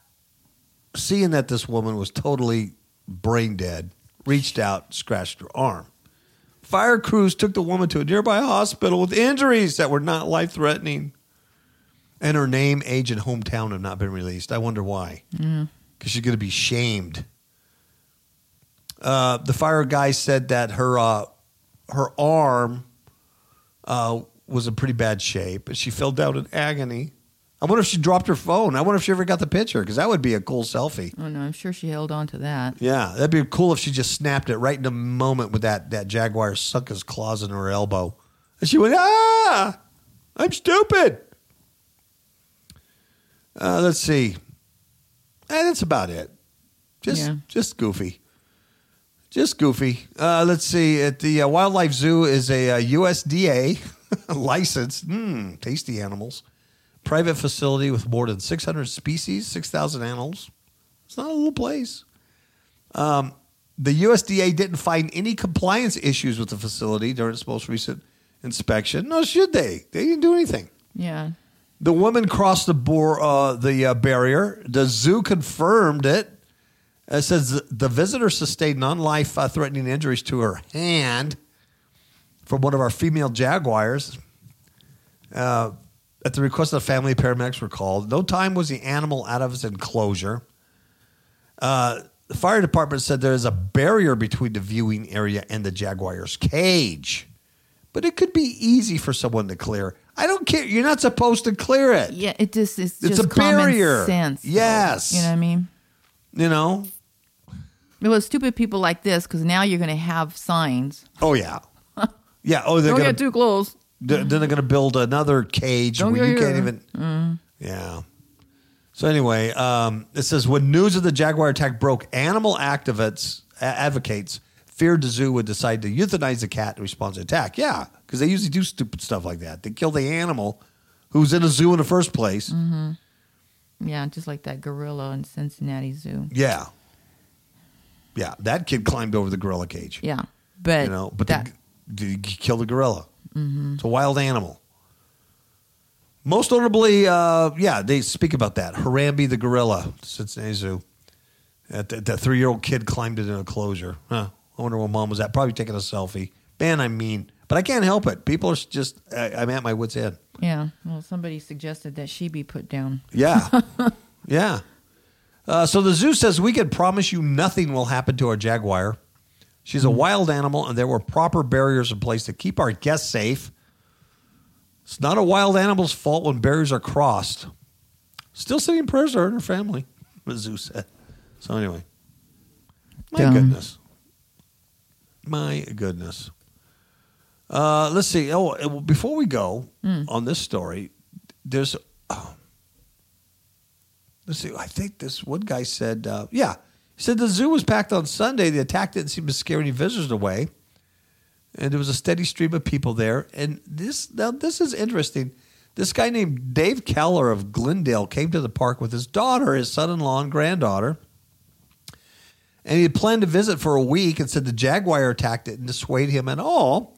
Speaker 2: seeing that this woman was totally brain dead, reached out, scratched her arm. Fire crews took the woman to a nearby hospital with injuries that were not life threatening. And her name, age, and hometown have not been released. I wonder why. Mm-hmm. Because she's going to be shamed. Uh, the fire guy said that her uh, her arm uh, was in pretty bad shape, and she fell down in agony. I wonder if she dropped her phone. I wonder if she ever got the picture because that would be a cool selfie.
Speaker 1: Oh no, I'm sure she held on to that.
Speaker 2: Yeah, that'd be cool if she just snapped it right in the moment with that that jaguar sunk his claws in her elbow, and she went, "Ah, I'm stupid." Uh, let's see. And that's about it. Just
Speaker 1: Yeah.
Speaker 2: just goofy. Just goofy. Uh, let's see. At the uh, Wildlife Zoo is a, uh USDA (laughs) licensed, mm, tasty animals, private facility with more than 600 species, 6,000 animals. It's not a little place. Um, the USDA didn't find any compliance issues with the facility during its most recent inspection. No, should they? They didn't do anything.
Speaker 1: Yeah.
Speaker 2: The woman crossed the bor- uh, the uh, barrier. The zoo confirmed it. It says the visitor sustained non-life uh, threatening injuries to her hand from one of our female jaguars. Uh, at the request of the family, paramedics were called. No time was the animal out of its enclosure. Uh, the fire department said there is a barrier between the viewing area and the jaguar's cage, but it could be easy for someone to clear. I don't care. You're not supposed to clear it.
Speaker 1: Yeah, it just it's,
Speaker 2: It's
Speaker 1: just
Speaker 2: a
Speaker 1: common
Speaker 2: barrier.
Speaker 1: sense. though.
Speaker 2: Yes.
Speaker 1: You know what I mean?
Speaker 2: You know?
Speaker 1: It was stupid people like this because now you're going to have signs.
Speaker 2: Oh yeah, (laughs) yeah. Oh, they're
Speaker 1: Don't
Speaker 2: gonna
Speaker 1: get too close.
Speaker 2: Then they're going to build another cage
Speaker 1: Don't
Speaker 2: where you can't even. Yeah. So anyway, um, it says when news of the jaguar attack broke, animal activists advocates feared the zoo would decide to euthanize the cat in response to the attack. Yeah, because they usually do stupid stuff like that. They kill the animal who's in a zoo in the first place.
Speaker 1: Mm. Yeah, just like that gorilla in Cincinnati Zoo.
Speaker 2: Yeah. Yeah, that kid climbed over the gorilla cage.
Speaker 1: Yeah, but
Speaker 2: you know, but
Speaker 1: that,
Speaker 2: the, he kill the gorilla? It's a wild animal. Most notably, uh, yeah, they speak about that. Harambe the gorilla, Cincinnati Zoo. That, that, that three year old kid climbed it in a closure. Huh. I wonder what mom was at. Probably taking a selfie. Man, I mean, but I can't help it. People are just, I, I'm at my wits' end.
Speaker 1: yeah. Well, somebody suggested that she be put down.
Speaker 2: Yeah. (laughs) yeah. Uh, so the zoo says we can promise you nothing will happen to our jaguar. She's a wild animal, and there were proper barriers in place to keep our guests safe. It's not a wild animal's fault when barriers are crossed. Still sending prayers to her and her family, (laughs) the zoo said. So anyway, my
Speaker 1: Dumb.
Speaker 2: goodness, my goodness. Uh, let's see. Oh, uh, before we go on this story, there's oh, let's see. I think this one guy said, uh, yeah, he said the zoo was packed on Sunday. The attack didn't seem to scare any visitors away, and there was a steady stream of people there. And this now this is interesting. This guy named Dave Keller of Glendale came to the park with his daughter, his son-in-law, and granddaughter. And he had planned to visit for a week and said the jaguar attack didn't dissuade him at all.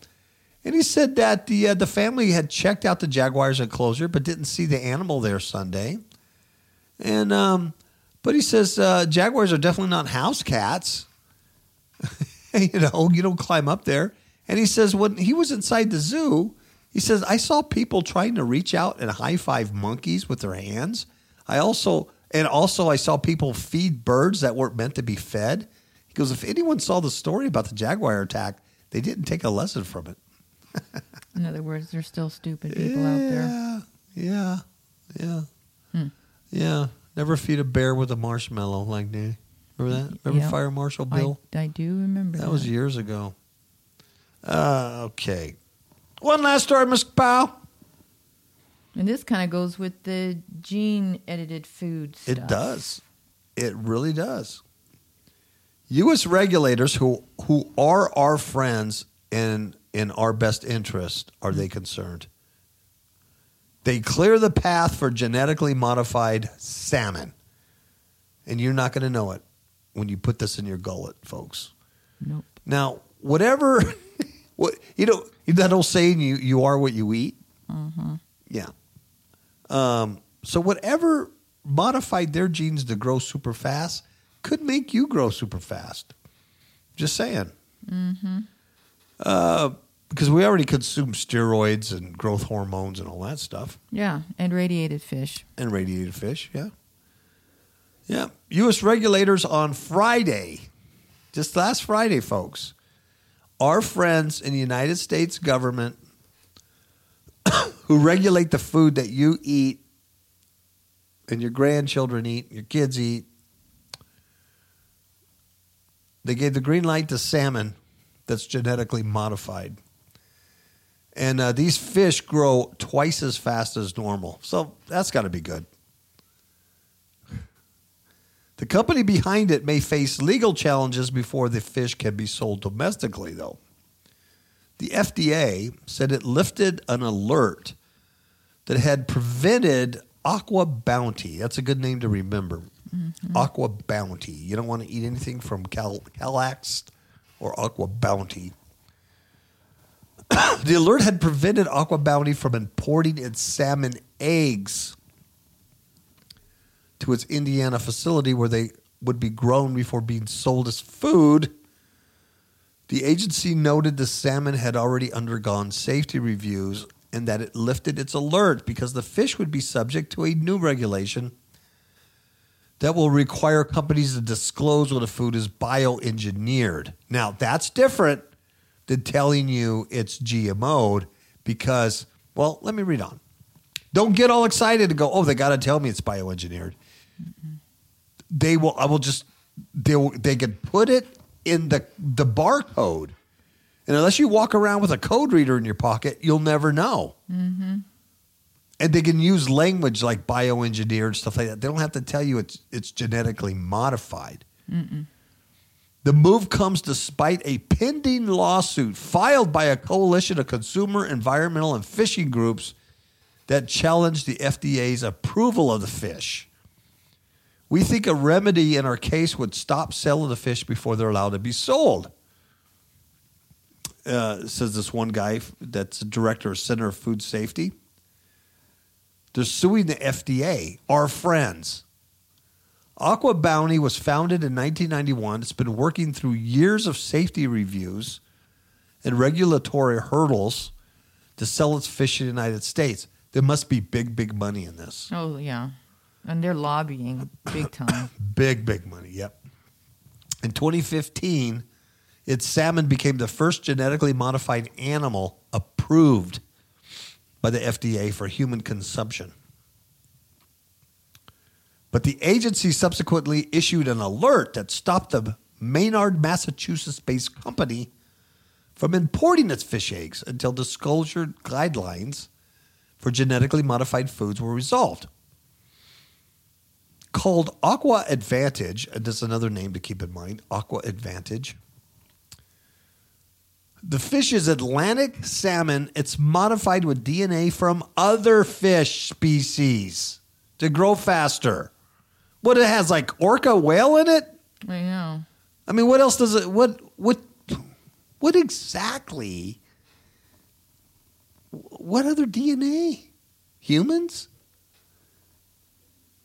Speaker 2: And he said that the uh, the family had checked out the jaguar's enclosure but didn't see the animal there Sunday. And um, but he says uh, jaguars are definitely not house cats. (laughs) you know, you don't climb up there. And he says when he was inside the zoo, he says I saw people trying to reach out and high five monkeys with their hands. I also and also I saw people feed birds that weren't meant to be fed. He goes, if anyone saw the story about the jaguar attack, they didn't take a lesson from it. (laughs)
Speaker 1: In other words, there's still stupid people out there.
Speaker 2: Yeah, yeah, yeah, yeah. Never feed a bear with a marshmallow like that. Remember that? Remember
Speaker 1: Yeah.
Speaker 2: Fire Marshal
Speaker 1: I,
Speaker 2: Bill?
Speaker 1: I do remember that.
Speaker 2: that was years ago. Uh, okay. One last story, Miss Powell.
Speaker 1: And this kind of goes with the gene edited food stuff.
Speaker 2: It does. It really does. U.S. regulators who who are our friends and in our best interest are they concerned? They clear the path for genetically modified salmon, and you're not going to know it when you put this in your gullet, folks.
Speaker 1: Nope.
Speaker 2: Now, whatever, (laughs) what you know, that old saying, "You you are what you eat." Yeah. Um, so whatever modified their genes to grow super fast could make you grow super fast. Just saying. Uh, because we already consume steroids and growth hormones and all that stuff,
Speaker 1: Yeah, and radiated fish.
Speaker 2: and radiated fish. Yeah. Yeah. U.S. regulators on Friday, just last Friday, folks, our friends in the United States government (coughs) who regulate the food that you eat and your grandchildren eat, your kids eat, they gave the green light to salmon that's genetically modified. And uh, these fish grow twice as fast as normal. So that's got to be good. The company behind it may face legal challenges before the fish can be sold domestically, though. The FDA said it lifted an alert that had prevented AquaBounty. That's a good name to remember. AquaBounty. You don't want to eat anything from Cal- Calyxt or AquaBounty. (coughs) the alert had prevented AquaBounty from importing its salmon eggs to its Indiana facility where they would be grown before being sold as food. The agency noted the salmon had already undergone safety reviews and that it lifted its alert because the fish would be subject to a new regulation that will require companies to disclose when a food is bioengineered. Now, that's different than telling you it's GMO'd because, well, let me read on. Don't get all excited and go, oh, they got to tell me it's bioengineered. They will, I will just, they, will, they can put it in the, the barcode. And unless you walk around with a code reader in your pocket, you'll never know. Mm-hmm. And they can use language like bioengineered stuff like that. They don't have to tell you it's it's genetically modified. The move comes despite a pending lawsuit filed by a coalition of consumer, environmental, and fishing groups that challenged the FDA's approval of the fish. We think a remedy in our case would stop selling the fish before they're allowed to be sold. Uh, says this one guy that's director of Center of Food Safety. They're suing the FDA, our friends. AquaBounty was founded in 1991. It's been working through years of safety reviews and regulatory hurdles to sell its fish in the United States. There must be big, big money in this.
Speaker 1: Oh yeah, and they're lobbying big time. (coughs)
Speaker 2: Big, big money. Yep. In 2015, its salmon became the first genetically modified animal approved by the FDA for human consumption. But the agency subsequently issued an alert that stopped the Maynard, Massachusetts based company from importing its fish eggs until disclosure guidelines for genetically modified foods were resolved called AquAdvantage. And that's another name to keep in mind AquAdvantage. The fish is Atlantic salmon. It's modified with DNA from other fish species to grow faster. What it has like orca whale in it?
Speaker 1: I know.
Speaker 2: I mean, what else does it? What what what exactly? What other DNA? Humans?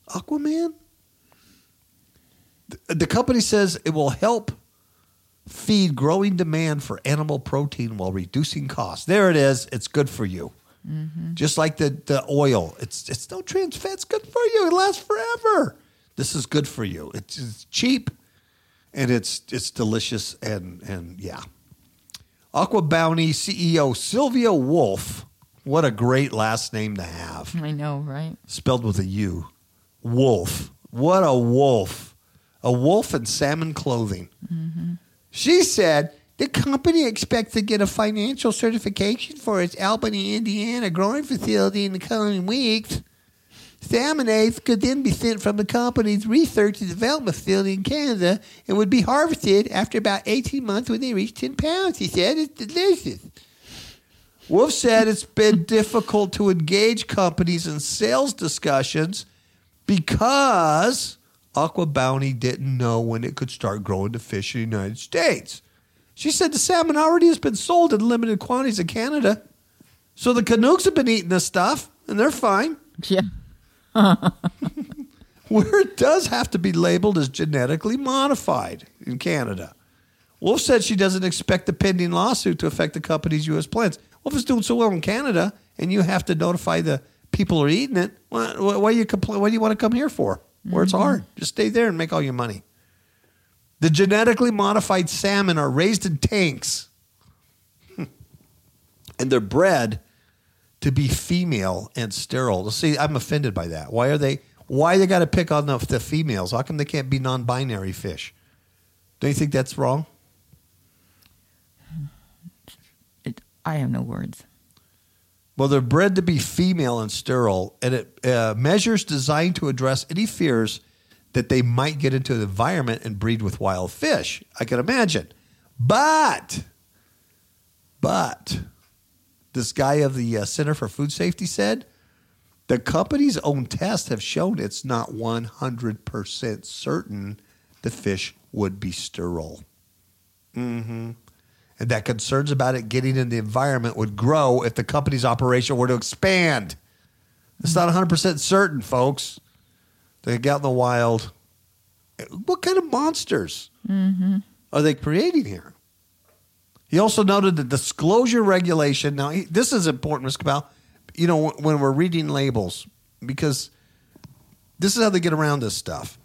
Speaker 2: Aquaman? The, the company says it will help feed growing demand for animal protein while reducing costs. There it is. It's good for you. Mm-hmm. Just like the, the oil. It's it's no trans fat. It's good for you. It lasts forever. This is good for you. It's, it's cheap and it's it's delicious and and yeah. AquaBounty CEO Sylvia Wolf. What a great last name to have.
Speaker 1: I know, right?
Speaker 2: Spelled with a U. Wolf. What a wolf. A wolf in salmon clothing. Mm-hmm. She said the company expects to get a financial certification for its Albany, Indiana growing facility in the coming weeks. Salmon eggs could then be sent from the company's research and development facility in Canada and would be harvested after about 18 months when they reach 10 pounds. He said it's delicious. Wolf said it's been difficult to engage companies in sales discussions because AquaBounty didn't know when it could start growing the fish in the United States. She said the salmon already has been sold in limited quantities in Canada. So the Canucks have been eating this stuff and they're fine.
Speaker 1: Yeah. (laughs)
Speaker 2: Where it does have to be labeled as genetically modified in Canada. Wolf said she doesn't expect the pending lawsuit to affect the company's U.S. plans. Wolf is doing so well in Canada and you have to notify the people who are eating it, why, why you complain? What do you want to come here for? Where it's mm-hmm. hard, just stay there and make all your money. The genetically modified salmon are raised in tanks, (laughs) and they're bred to be female and sterile. See, I'm offended by that. Why are they? Why they got to pick on the, the females? How come they can't be non-binary fish? Don't you think that's wrong?
Speaker 1: It, I have no words.
Speaker 2: Well, they're bred to be female and sterile, and it uh, measures designed to address any fears that they might get into the environment and breed with wild fish. I can imagine. But, but, this guy of the uh, Center for Food Safety said the company's own tests have shown it's not 100% certain the fish would be sterile. Mm-hmm. And that concerns about it getting in the environment would grow if the company's operation were to expand. It's not 100% certain, folks. They get out in the wild. What kind of monsters are they creating here? He also noted the disclosure regulation. Now, he, this is important, Ms. Cabal. You know, when we're reading labels, because this is how they get around this stuff.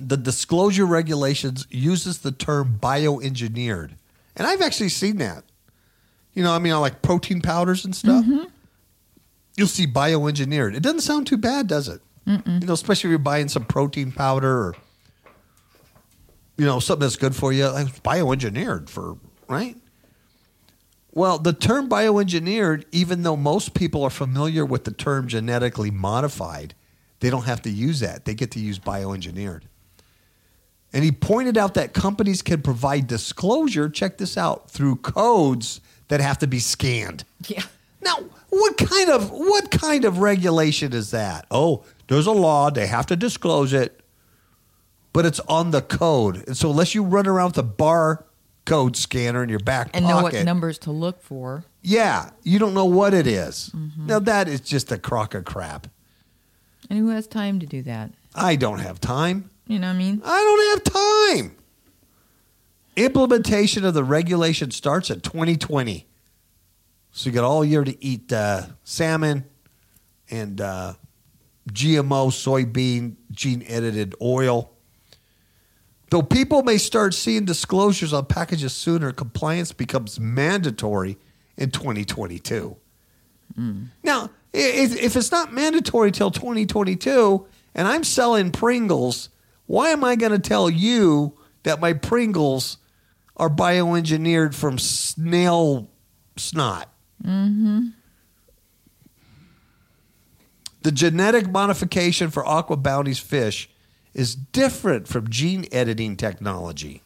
Speaker 2: The disclosure regulations uses the term bioengineered, and I've actually seen that. You know, I mean, I like protein powders and stuff. Mm-hmm. You'll see bioengineered. It doesn't sound too bad, does it? You know, especially if you're buying some protein powder or you know something that's good for you. Like bioengineered for right. Well, the term bioengineered, even though most people are familiar with the term genetically modified, they don't have to use that. They get to use bioengineered. And he pointed out that companies can provide disclosure, check this out, through codes that have to be scanned.
Speaker 1: Yeah.
Speaker 2: Now, what kind of what kind of regulation is that? Oh, there's a law, they have to disclose it, but it's on the code. And so unless you run around with a bar code scanner in your back
Speaker 1: And know what numbers to look for.
Speaker 2: yeah, you don't know what it is.
Speaker 1: Mm-hmm.
Speaker 2: Now that is just a crock of crap.
Speaker 1: And who has time to do that?
Speaker 2: I don't have time.
Speaker 1: You know what I mean?
Speaker 2: I don't have time. Implementation of the regulation starts in 2020. So you got all year to eat uh, salmon and uh, GMO soybean gene edited oil. Though people may start seeing disclosures on packages sooner, compliance becomes mandatory in 2022. Hmm. Now, if, if it's not mandatory till 2022 and I'm selling Pringles, why am I going to tell you that my Pringles are bioengineered from snail snot? Mm-hmm. The genetic modification for AquaBounty's fish is different from gene editing technology,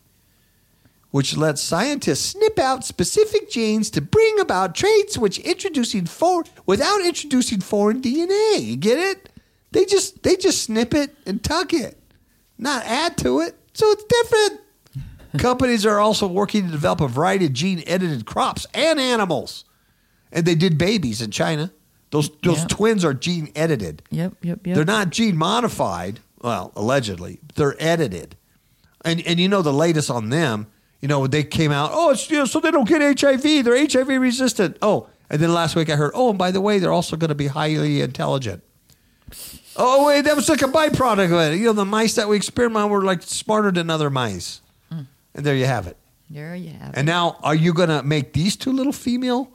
Speaker 2: which lets scientists snip out specific genes to bring about traits which introducing for without introducing foreign DNA. You get it? They just they just snip it and tuck it, not add to it. So it's different. (laughs) Companies are also working to develop a variety of gene edited crops and animals. And they did babies in China. Those those
Speaker 1: Yeah.
Speaker 2: twins are gene edited.
Speaker 1: Yep, yep, yep.
Speaker 2: They're not gene modified. Well, allegedly, they're edited. And and you know the latest on them. You know they came out. Oh, it's you know, so they don't get HIV. They're HIV resistant. Oh, and then last week I heard. Oh, and by the way, they're also going to be highly intelligent. Oh wait, that was like a byproduct of it. You know the mice that we experiment on were like smarter than other mice. Mm. And there you have it.
Speaker 1: There you have it.
Speaker 2: And now, are you going to make these two little female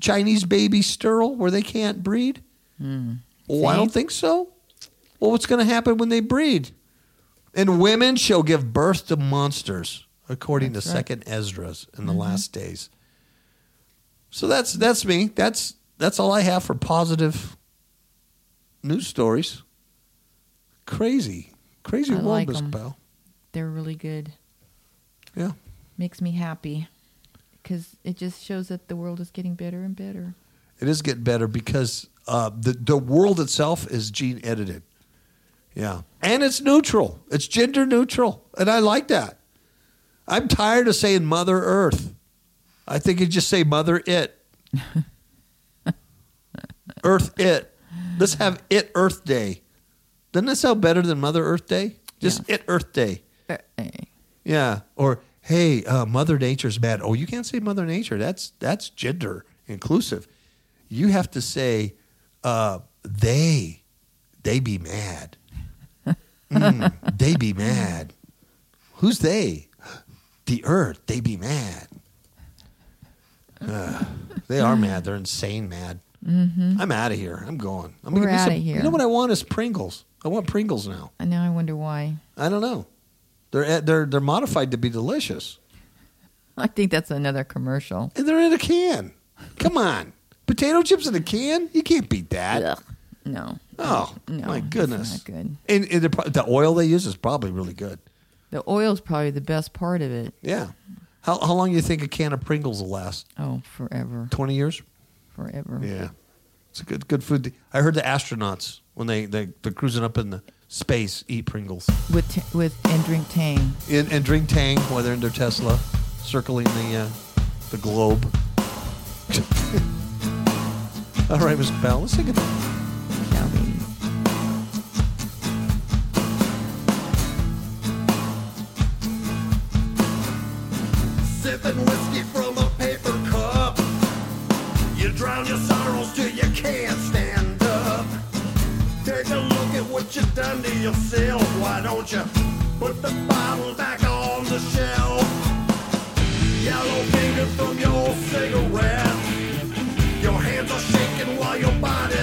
Speaker 2: Chinese babies sterile where they can't breed? Well, I
Speaker 1: See?
Speaker 2: don't think so. Well, what's going to happen when they breed? And women shall give birth to monsters, according
Speaker 1: That's
Speaker 2: to
Speaker 1: right. Mm-hmm.
Speaker 2: Second Esdras in the last days. So that's that's me. That's that's all I have for positive news stories. Crazy, crazy
Speaker 1: I
Speaker 2: world,
Speaker 1: like
Speaker 2: Miss. Bell.
Speaker 1: They're really good.
Speaker 2: Yeah.
Speaker 1: Makes me happy because it just shows that the world is getting better and better.
Speaker 2: It is getting better because uh, the the world itself is gene edited. Yeah, and it's neutral. It's gender neutral, and I like that. I'm tired of saying Mother Earth. I think you just say Mother It. (laughs) Earth It. Let's have It Earth Day. Doesn't that sound better than Mother Earth Day? Just It Earth Day.
Speaker 1: Uh.
Speaker 2: Yeah. Or hey, uh, Mother Nature's bad. Oh, you can't say Mother Nature. That's that's gender inclusive. You have to say uh, they they be mad. Mm, they be mad. Who's they? The earth. They be mad. Ugh, they are mad. They're insane mad. I'm out of here. I'm going. I'm
Speaker 1: We're outta
Speaker 2: some-
Speaker 1: here.
Speaker 2: You know what I want is Pringles. I want Pringles now.
Speaker 1: And now I wonder why.
Speaker 2: I don't know. They're they're they're modified to be delicious.
Speaker 1: I think that's another commercial.
Speaker 2: And they're in a can. Come on. Potato chips in a can? You can't beat that.
Speaker 1: Ugh. No.
Speaker 5: Oh,
Speaker 1: No,
Speaker 5: my
Speaker 1: it's
Speaker 5: goodness.
Speaker 1: not good.
Speaker 5: And, and the, the oil they use is probably really good.
Speaker 1: The oil's probably the best part of it.
Speaker 5: Yeah. How, how long do you think a can of Pringles will last?
Speaker 1: Oh, forever,
Speaker 5: 20 years?
Speaker 1: forever.
Speaker 5: Yeah. It's a good good food. I heard the astronauts, when they, they, they're cruising up in the space, eat Pringles.
Speaker 1: With t- with and drink Tang.
Speaker 5: And, and drink Tang while they're in their Tesla, circling the, uh, the globe. (laughs) All right, Mr. Powell, let's take a
Speaker 2: Sipping whiskey from a paper cup. You drown your sorrows till you can't stand up. Take a look at what you've done to yourself. Why don't you put the bottle back on the shelf? Yellow finger from your cigarette. Your hands are shaking while your body